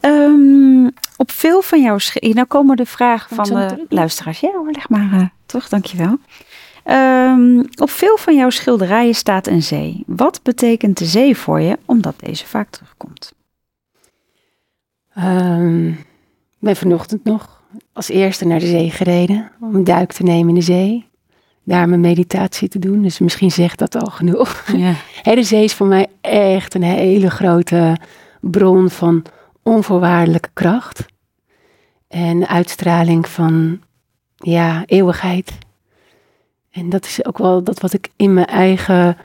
Um, op veel van jouw schilderijen, nou komen de vragen van de luisteraars. Ja hoor, leg maar uh, terug, dankjewel. Um, op veel van jouw schilderijen staat een zee. Wat betekent de zee voor je, omdat deze vaak terugkomt? Um, ik ben vanochtend nog als eerste naar de zee gereden om een duik te nemen in de zee. Daar mijn meditatie te doen. Dus misschien zegt dat al genoeg. Ja. de zee is voor mij echt een hele grote bron van onvoorwaardelijke kracht. En uitstraling van ja, eeuwigheid. En dat is ook wel dat wat ik in mijn eigen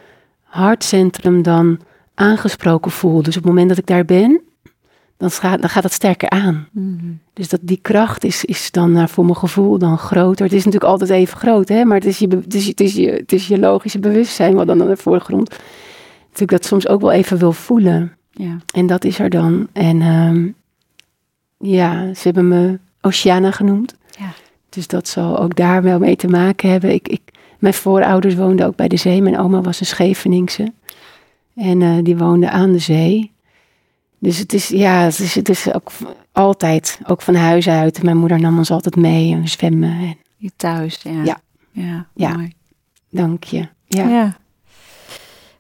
hartcentrum dan aangesproken voel. Dus op het moment dat ik daar ben, dan gaat, dan gaat dat sterker aan. Mhm. Dus dat die kracht is, is dan naar voor mijn gevoel dan groter. Het is natuurlijk altijd even groot, hè? maar het is je, het is, het is je, het is je logische bewustzijn wat dan aan de voorgrond. Natuurlijk dat soms ook wel even wil voelen. Ja. En dat is er dan. En um, ja, ze hebben me Oceana genoemd. Ja. Dus dat zal ook daar wel mee te maken hebben. Ik, ik, mijn voorouders woonden ook bij de zee. Mijn oma was een Scheveningse. En uh, die woonde aan de zee. Dus het is, ja, het is, het is ook altijd, ook van huis uit. Mijn moeder nam ons altijd mee en zwemmen. En... Je thuis, ja. Ja. Ja, ja. Mooi. dank je. Ja. ja.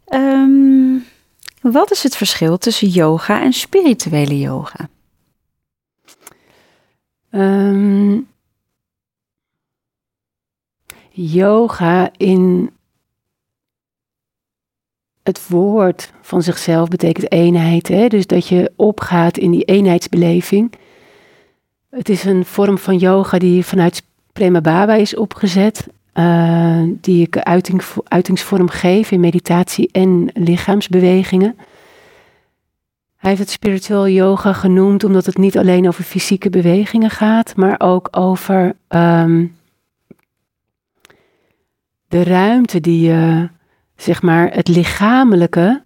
Um, wat is het verschil tussen yoga en spirituele yoga? Um, yoga in het woord van zichzelf betekent eenheid. Hè? Dus dat je opgaat in die eenheidsbeleving. Het is een vorm van yoga die vanuit Prema Baba is opgezet. Uh, die ik uiting, uitingsvorm geef in meditatie en lichaamsbewegingen. Hij heeft het spiritueel yoga genoemd omdat het niet alleen over fysieke bewegingen gaat, maar ook over um, de ruimte die je, zeg maar, het lichamelijke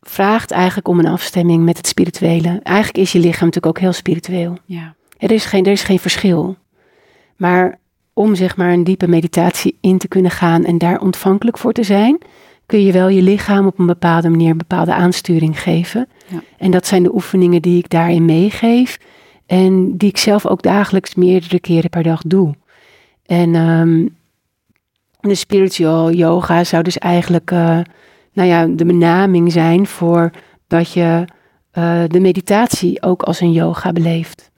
vraagt eigenlijk om een afstemming met het spirituele. Eigenlijk is je lichaam natuurlijk ook heel spiritueel. Ja. Er, is geen, er is geen verschil. Maar om zeg maar een diepe meditatie in te kunnen gaan en daar ontvankelijk voor te zijn, kun je wel je lichaam op een bepaalde manier een bepaalde aansturing geven. Ja. En dat zijn de oefeningen die ik daarin meegeef en die ik zelf ook dagelijks meerdere keren per dag doe. En um, de spiritual yoga zou dus eigenlijk, uh, nou ja, de benaming zijn voor dat je uh, de meditatie ook als een yoga beleeft.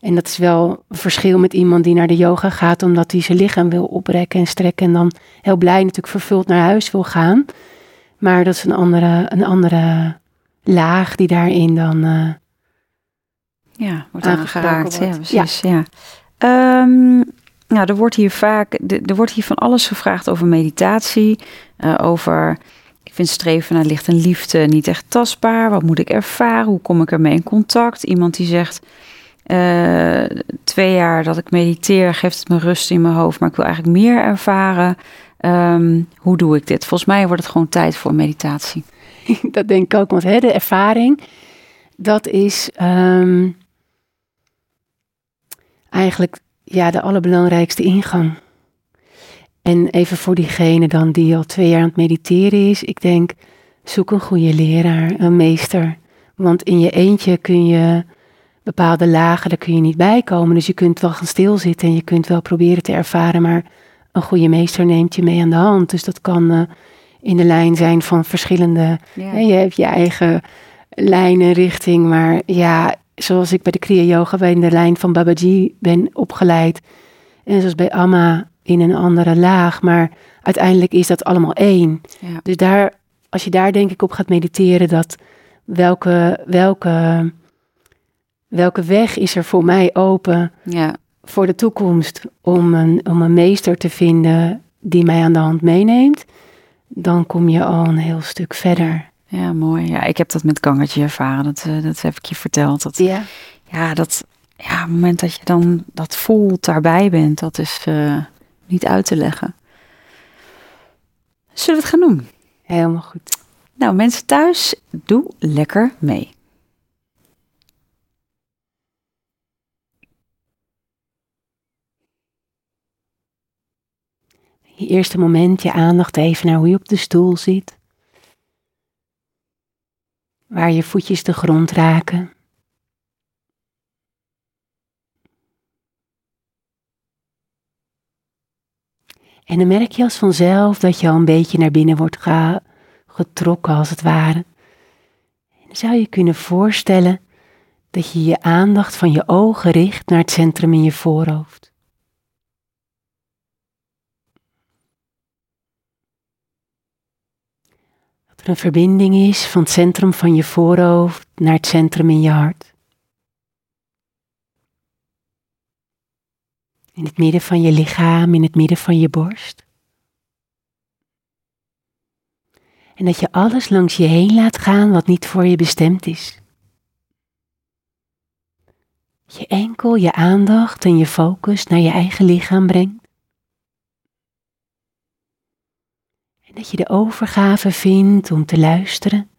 En dat is wel een verschil met iemand die naar de yoga gaat omdat hij zijn lichaam wil oprekken en strekken en dan heel blij natuurlijk vervuld naar huis wil gaan. Maar dat is een andere, een andere laag die daarin dan uh, ja, wordt aangeraakt. Ja, precies. Ja. ja. Um, nou, er wordt hier vaak, er wordt hier van alles gevraagd over meditatie, uh, over ik vind streven naar licht en liefde niet echt tastbaar. Wat moet ik ervaren? Hoe kom ik ermee in contact? Iemand die zegt, uh, twee jaar dat ik mediteer, geeft het me rust in mijn hoofd, maar ik wil eigenlijk meer ervaren. Um, hoe doe ik dit? Volgens mij wordt het gewoon tijd voor meditatie. dat denk ik ook, want hè, de ervaring, dat is um, eigenlijk ja, de allerbelangrijkste ingang. En even voor diegene dan die al twee jaar aan het mediteren is, ik denk, zoek een goede leraar, een meester. Want in je eentje kun je bepaalde lagen, daar kun je niet bij komen. Dus je kunt wel gaan stilzitten en je kunt wel proberen te ervaren, maar een goede meester neemt je mee aan de hand. Dus dat kan uh, in de lijn zijn van verschillende. Ja. je hebt je eigen lijn en richting, maar ja, zoals ik bij de Kriya Yoga bij de lijn van Babaji ben opgeleid. En zoals bij Amma in een andere laag. Maar uiteindelijk is dat allemaal één. Ja. Dus daar, als je daar denk ik op gaat mediteren, dat welke, welke, welke weg is er voor mij open Ja. voor de toekomst om een, om een meester te vinden die mij aan de hand meeneemt, dan kom je al een heel stuk verder. Ja, mooi. Ja, ik heb dat met Gangertje ervaren. Dat, uh, dat heb ik je verteld. Dat, Ja. ja, dat ja, het moment dat je dan dat voelt, daarbij bent, dat is uh, niet uit te leggen. Zullen we het gaan doen? Helemaal goed. Nou, mensen thuis, doe lekker mee. Je eerste moment, je aandacht even naar hoe je op de stoel zit. Waar je voetjes de grond raken. En dan merk je als vanzelf dat je al een beetje naar binnen wordt ge getrokken, als het ware. En dan zou je kunnen voorstellen dat je je aandacht van je ogen richt naar het centrum in je voorhoofd. Een verbinding is van het centrum van je voorhoofd naar het centrum in je hart. In het midden van je lichaam, in het midden van je borst. En dat je alles langs je heen laat gaan wat niet voor je bestemd is. Je enkel je aandacht en je focus naar je eigen lichaam brengt. Dat je de overgave vindt om te luisteren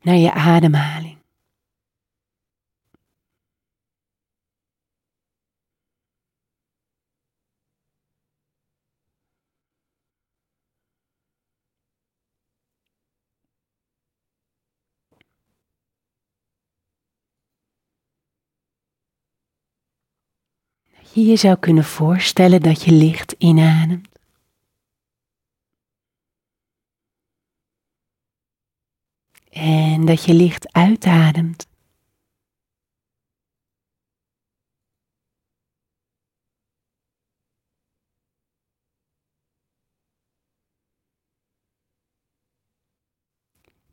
naar je ademhaling. je je zou kunnen voorstellen dat je licht inademt. en dat je licht uitademt.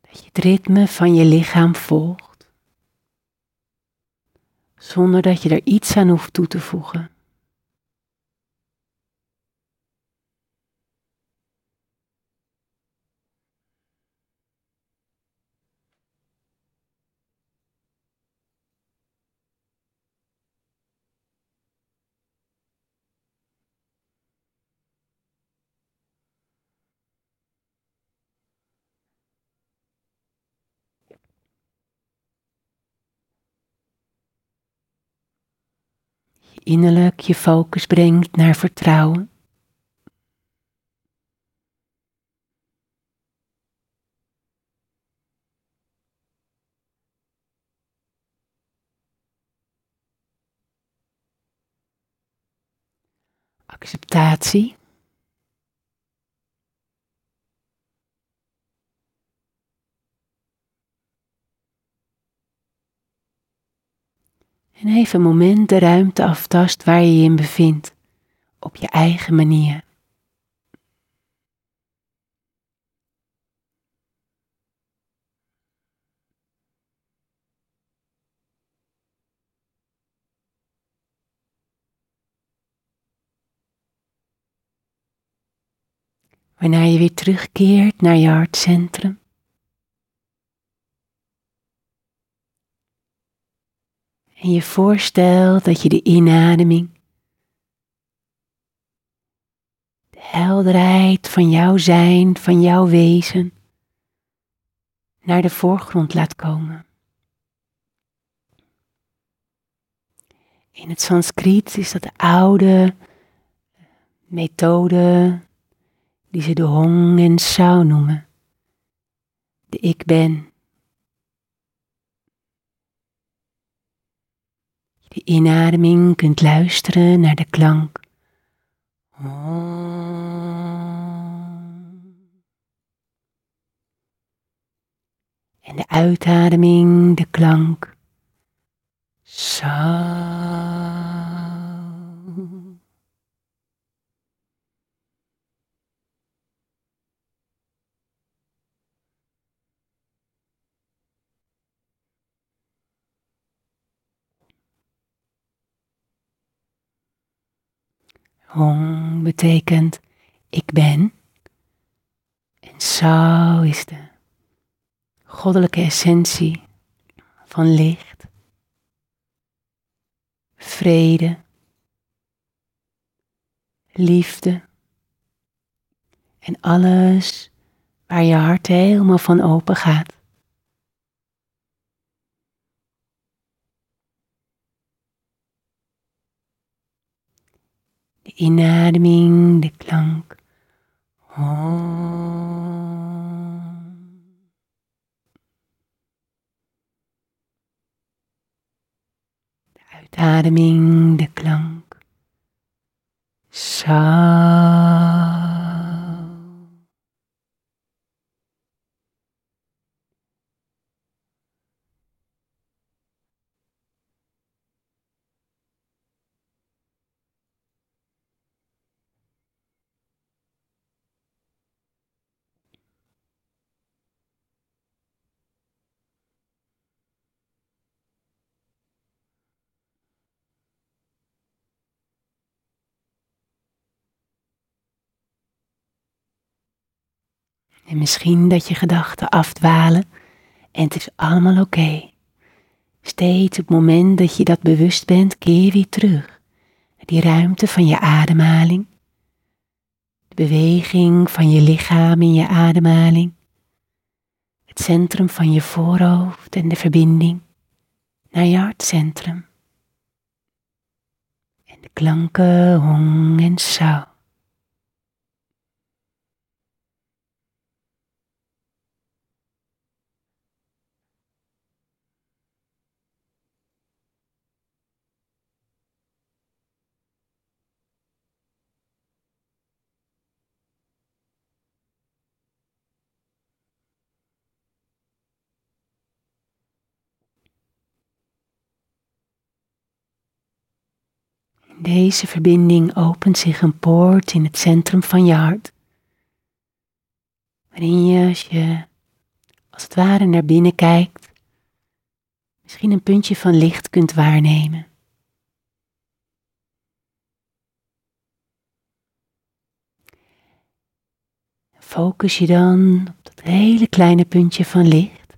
Dat je het ritme van je lichaam volgt, zonder dat je er iets aan hoeft toe te voegen. Innerlijk je focus brengt naar vertrouwen. Acceptatie. En even moment de ruimte aftast waar je je in bevindt, op je eigen manier. Waarna je weer terugkeert naar je hartcentrum. En je voorstelt dat je de inademing, de helderheid van jouw zijn, van jouw wezen, naar de voorgrond laat komen. In het Sanskriet is dat de oude methode die ze de Hong en Sao noemen. De ik ben. De inademing kunt luisteren naar de klank. En de uitademing, de klank. Sa. Hong betekent ik ben. En Sao is de goddelijke essentie van licht, vrede, liefde en alles waar je hart helemaal van open gaat. Inademing, de klank. De uitademing, de klank. Sa. En misschien dat je gedachten afdwalen en het is allemaal oké. Steeds op het moment dat je dat bewust bent, keer weer terug. Die ruimte van je ademhaling. De beweging van je lichaam in je ademhaling. Het centrum van je voorhoofd en de verbinding naar je hartcentrum. En de klanken hong en sao. Deze verbinding opent zich een poort in het centrum van je hart, waarin je als je als het ware naar binnen kijkt, misschien een puntje van licht kunt waarnemen. Focus je dan op dat hele kleine puntje van licht.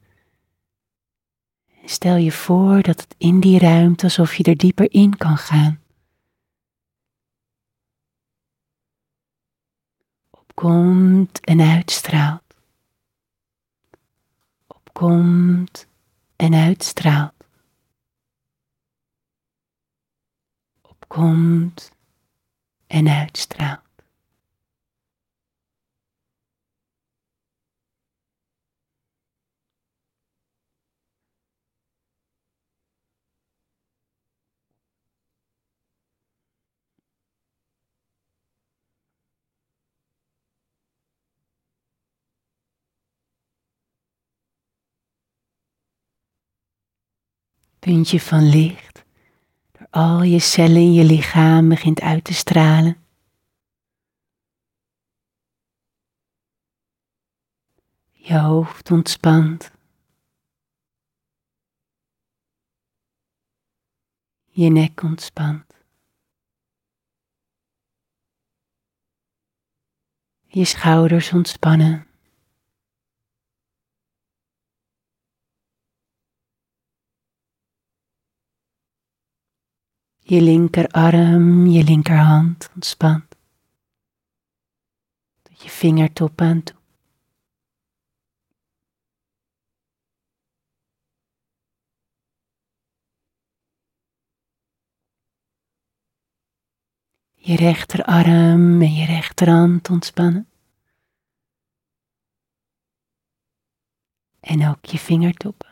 En stel je voor dat het in die ruimte alsof je er dieper in kan gaan. Opkomt en uitstraalt. Opkomt en uitstraalt. Opkomt en uitstraalt. Puntje van licht door al je cellen in je lichaam begint uit te stralen. Je hoofd ontspant. Je nek ontspant. Je schouders ontspannen. Je linkerarm, je linkerhand ontspant. Tot je vingertop aan toe. Je rechterarm en je rechterhand ontspannen. En ook je vingertoppen.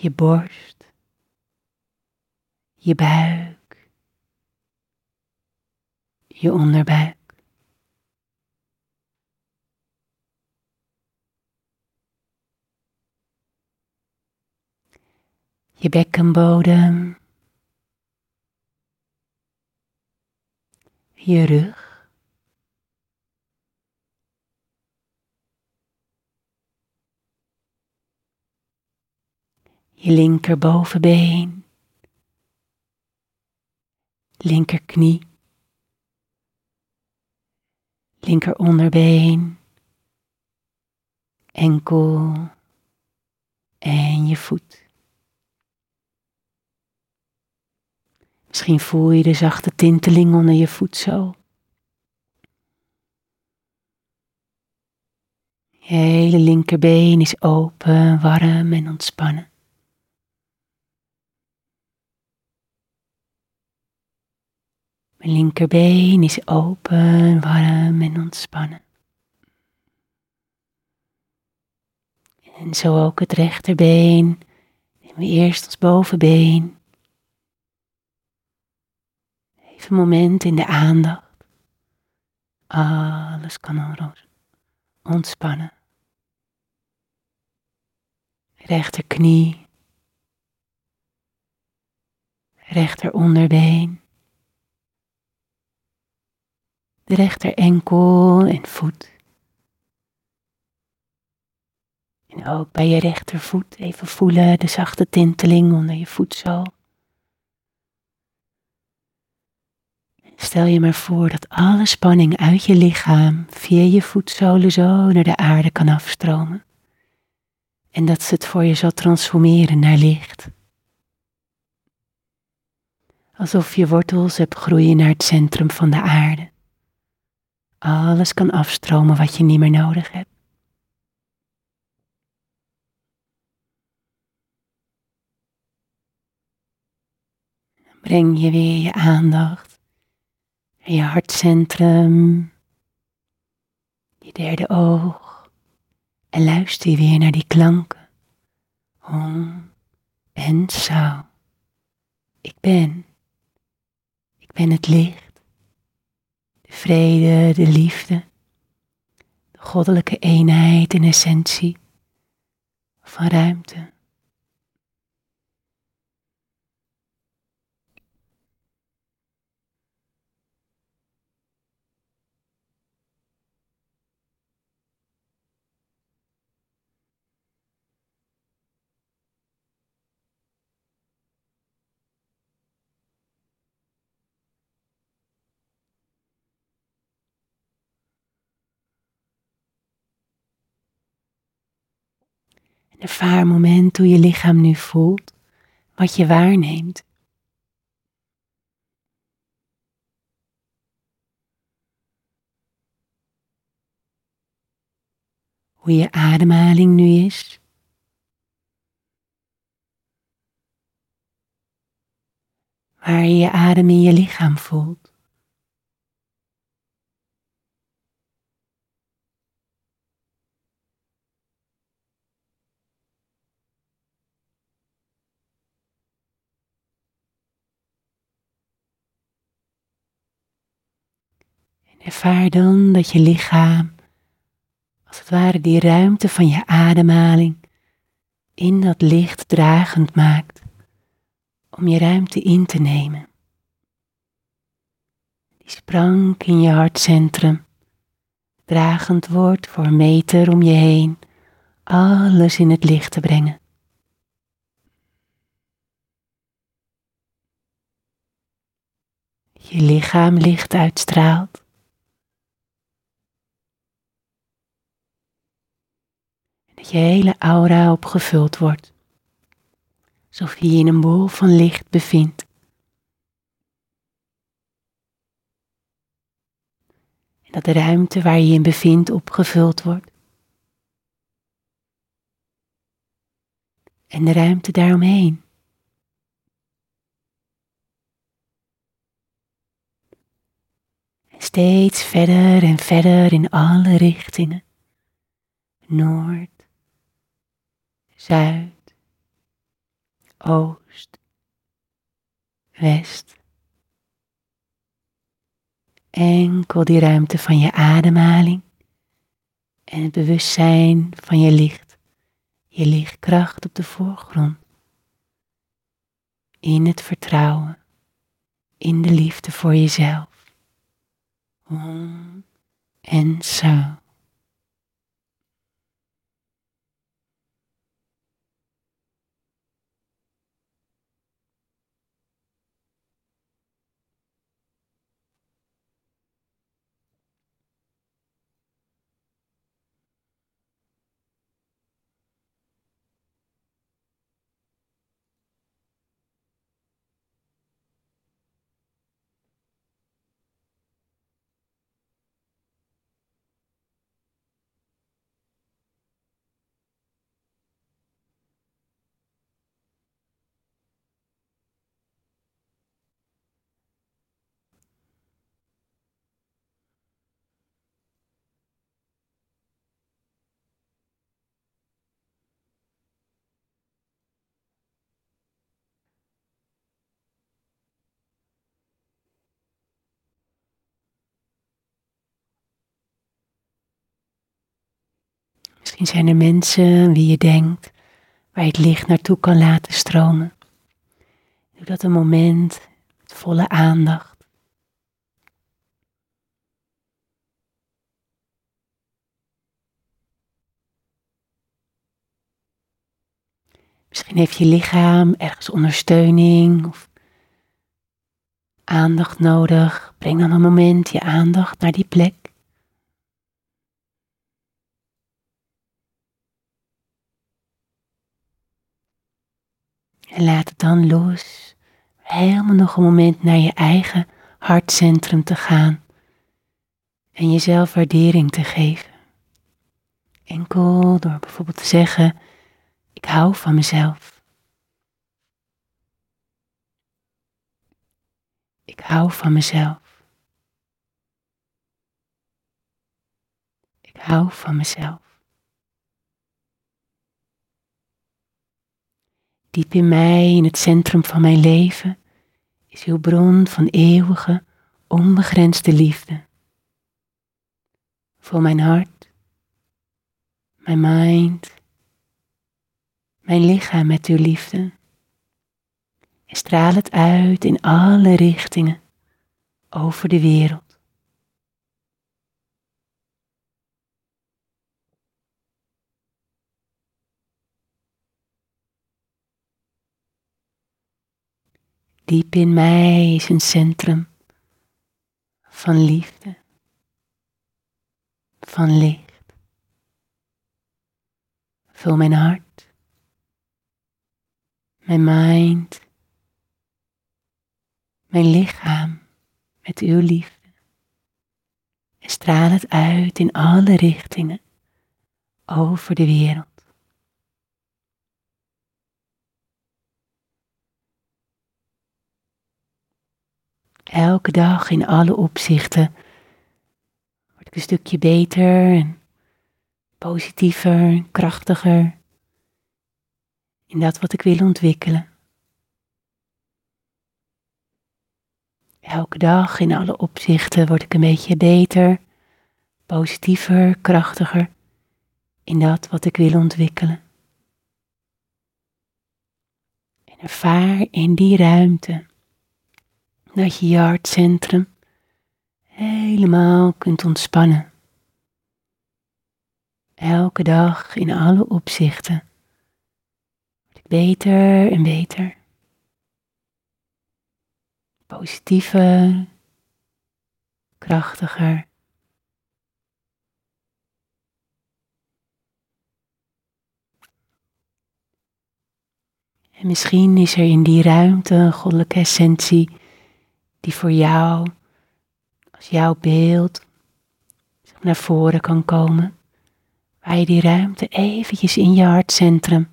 Je borst, je buik, je onderbuik. Je bekkenbodem, je rug. Je linkerbovenbeen, linkerknie, linkeronderbeen, enkel en je voet. Misschien voel je de zachte tinteling onder je voet zo. Je hele linkerbeen is open, warm en ontspannen. Mijn linkerbeen is open, warm en ontspannen. En zo ook het rechterbeen. Neem eerst ons bovenbeen. Even een moment in de aandacht. Alles kan ontspannen. Rechterknie. Rechteronderbeen de rechter enkel en voet. En ook bij je rechtervoet even voelen de zachte tinteling onder je voetzool. Stel je maar voor dat alle spanning uit je lichaam via je voetzolen zo naar de aarde kan afstromen. En dat ze het voor je zal transformeren naar licht. Alsof je wortels hebt groeien naar het centrum van de aarde alles kan afstromen wat je niet meer nodig hebt. breng je weer je aandacht naar je hartcentrum, je derde oog en luister weer naar die klanken. Om en zo. Ik ben. Ik ben het licht vrede, de liefde, de goddelijke eenheid en essentie van ruimte. Ervaar moment hoe je lichaam nu voelt, wat je waarneemt. Hoe je ademhaling nu is. Waar je je adem in je lichaam voelt. Ervaar dan dat je lichaam, als het ware die ruimte van je ademhaling, in dat licht dragend maakt om je ruimte in te nemen. Die sprank in je hartcentrum, dragend wordt voor meter om je heen, alles in het licht te brengen. Je lichaam licht uitstraalt. Dat je hele aura opgevuld wordt, alsof je je in een bol van licht bevindt. En dat de ruimte waar je je in bevindt opgevuld wordt. En de ruimte daaromheen. steeds verder en verder in alle richtingen. Noord, zuid, oost, west. Enkel die ruimte van je ademhaling en het bewustzijn van je licht, je lichtkracht op de voorgrond. In het vertrouwen, in de liefde voor jezelf. Om en zo. Misschien zijn er mensen wie je denkt, waar je het licht naartoe kan laten stromen. Doe dat een moment met volle aandacht. Misschien heeft je lichaam ergens ondersteuning of aandacht nodig. Breng dan een moment je aandacht naar die plek. En laat het dan los. Helemaal nog een moment naar je eigen hartcentrum te gaan. En jezelf waardering te geven. Enkel door bijvoorbeeld te zeggen: Ik hou van mezelf. Ik hou van mezelf. Ik hou van mezelf. Diep in mij, in het centrum van mijn leven, is uw bron van eeuwige, onbegrensde liefde. Voor mijn hart, mijn mind, mijn lichaam met uw liefde. En straal het uit in alle richtingen over de wereld. Diep in mij is een centrum van liefde, van licht. Vul mijn hart mijn mind, mijn lichaam met uw liefde. En straal het uit in alle richtingen over de wereld. Elke dag in alle opzichten word ik een stukje beter en positiever, krachtiger in dat wat ik wil ontwikkelen. Elke dag in alle opzichten word ik een beetje beter, positiever, krachtiger in dat wat ik wil ontwikkelen. En ervaar in die ruimte dat je je hartcentrum helemaal kunt ontspannen. Elke dag in alle opzichten word beter en beter. Positiever, krachtiger. En misschien is er in die ruimte een goddelijke essentie die voor jou, als jouw beeld, naar voren kan komen. Waar je die ruimte eventjes in je hartcentrum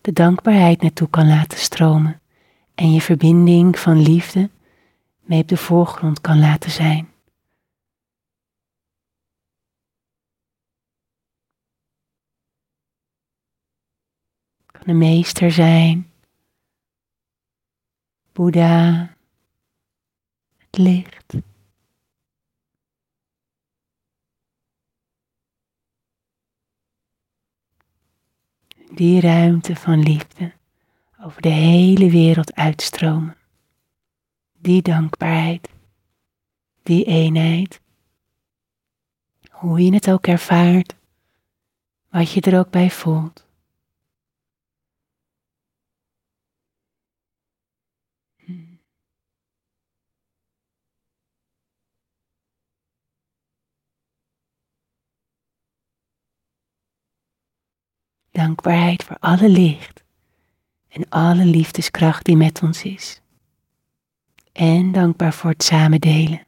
de dankbaarheid naartoe kan laten stromen. En je verbinding van liefde mee op de voorgrond kan laten zijn. Kan de meester zijn, Boeddha, licht. Die ruimte van liefde over de hele wereld uitstromen. Die dankbaarheid, die eenheid, hoe je het ook ervaart, wat je er ook bij voelt. Dankbaarheid voor alle licht en alle liefdeskracht die met ons is. En dankbaar voor het samen delen.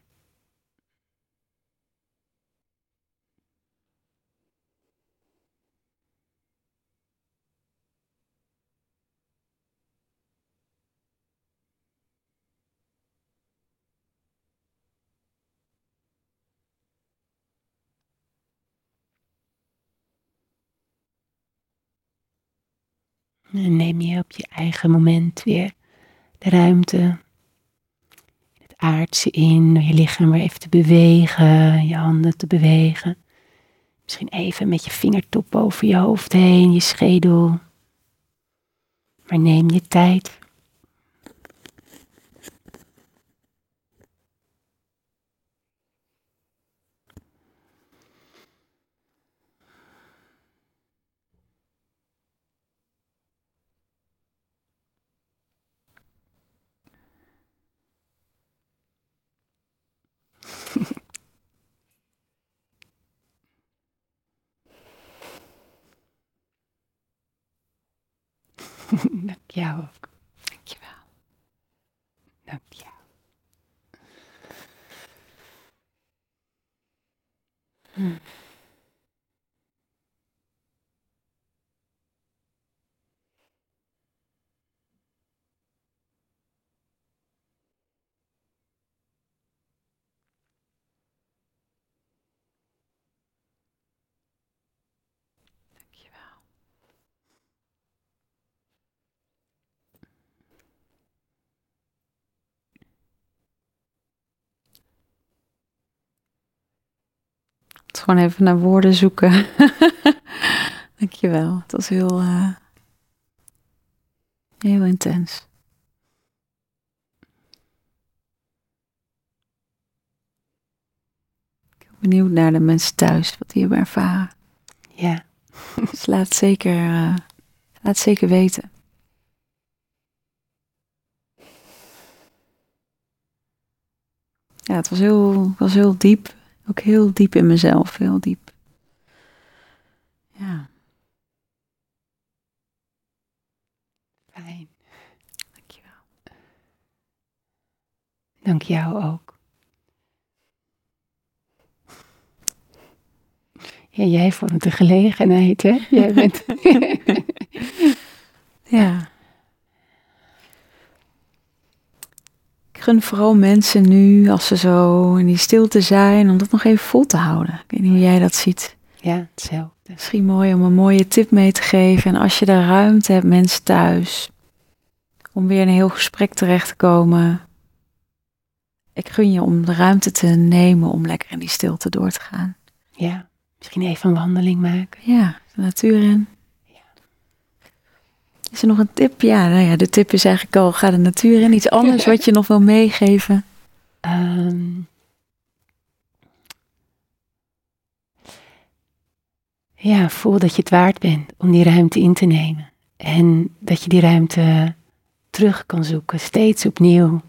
En neem je op je eigen moment weer de ruimte, het aardse in, door je lichaam weer even te bewegen, je handen te bewegen. Misschien even met je vingertop over je hoofd heen, je schedel. Maar neem je tijd Dank jou ook. Dank je wel. Dank jou. Hmm. Gewoon even naar woorden zoeken. Dank je wel. Het was heel, eh, heel intens. Ik ben benieuwd naar de mensen thuis, wat die hebben ervaren. Ja, Dus laat zeker, eh, laat zeker weten. Ja, het was heel, het was heel diep. Ook heel diep in mezelf, heel diep. Ja. Fijn. Dankjewel. Dank jou ook. Ja, jij vormt de een gelegenheid, hè? Jij bent... ja. Gun vooral mensen nu, als ze zo in die stilte zijn, om dat nog even vol te houden. Ik weet niet hoe jij dat ziet. Ja, hetzelfde. Misschien mooi om een mooie tip mee te geven. En als je de ruimte hebt, mensen thuis, om weer in een heel gesprek terecht te komen. Ik gun je om de ruimte te nemen om lekker in die stilte door te gaan. Ja, misschien even een wandeling maken. Ja, de natuur in. Is er nog een tip? Ja, nou ja, de tip is eigenlijk al, ga de natuur in. Iets anders wat je nog wil meegeven? Um, ja, voel dat je het waard bent om die ruimte in te nemen. En dat je die ruimte terug kan zoeken, steeds opnieuw.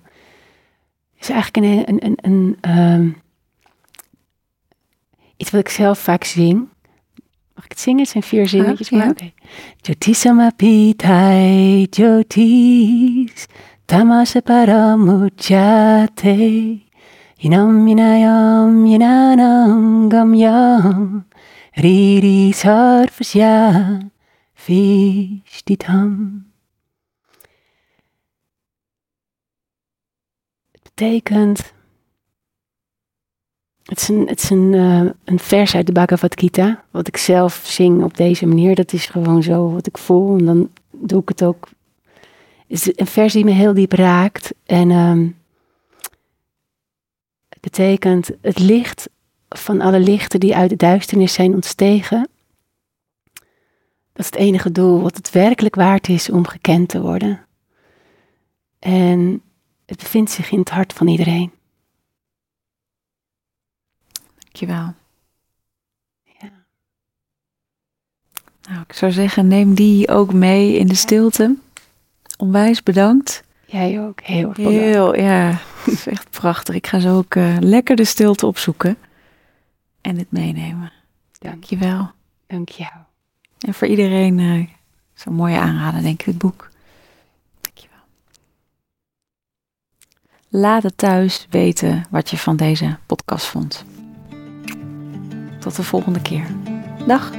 is eigenlijk een, een, een, een um, iets wat ik zelf vaak zing. Mag ik het zingen? Het zijn vier zinnetjes. Ja, maar oké. Jyotisama pitai jyotis tamase paramuchate Yinam yinayam yinanam gamyam Riri sarvasya vishtitam Het betekent het is, een, het is een, uh, een vers uit de Bhagavad Gita, wat ik zelf zing op deze manier. Dat is gewoon zo wat ik voel en dan doe ik het ook. Het is een vers die me heel diep raakt en um, het betekent het licht van alle lichten die uit de duisternis zijn ontstegen. Dat is het enige doel wat het werkelijk waard is om gekend te worden. En het bevindt zich in het hart van iedereen. Dankjewel. Ja. Nou, ik zou zeggen, neem die ook mee in de stilte. Onwijs bedankt. Jij ook, heel erg bedankt. Heel, ja, het is echt prachtig. Ik ga zo ook uh, lekker de stilte opzoeken en het meenemen. Dankjewel. Dank jou. En voor iedereen uh, zo'n mooie aanrader, denk ik, het boek. Dankjewel. Laat het thuis weten wat je van deze podcast vond. Tot de volgende keer. Dag.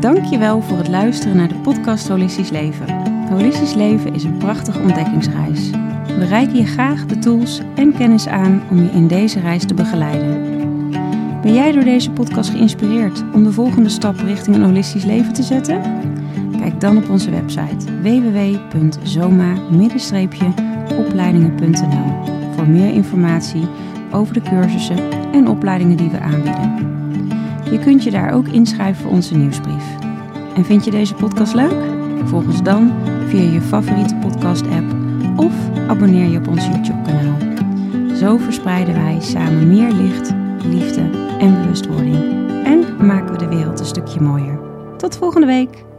Dankjewel voor het luisteren naar de podcast Holistisch Leven. Holistisch Leven is een prachtige ontdekkingsreis. We reiken je graag de tools en kennis aan om je in deze reis te begeleiden. Ben jij door deze podcast geïnspireerd om de volgende stap richting een holistisch leven te zetten? Kijk dan op onze website www.zoma-opleidingen.nl voor meer informatie over de cursussen en opleidingen die we aanbieden. Je kunt je daar ook inschrijven voor onze nieuwsbrief. En vind je deze podcast leuk? Volg ons dan via je favoriete podcast-app of abonneer je op ons YouTube-kanaal. Zo verspreiden wij samen meer licht, liefde en bewustwording. En maken we de wereld een stukje mooier. Tot volgende week!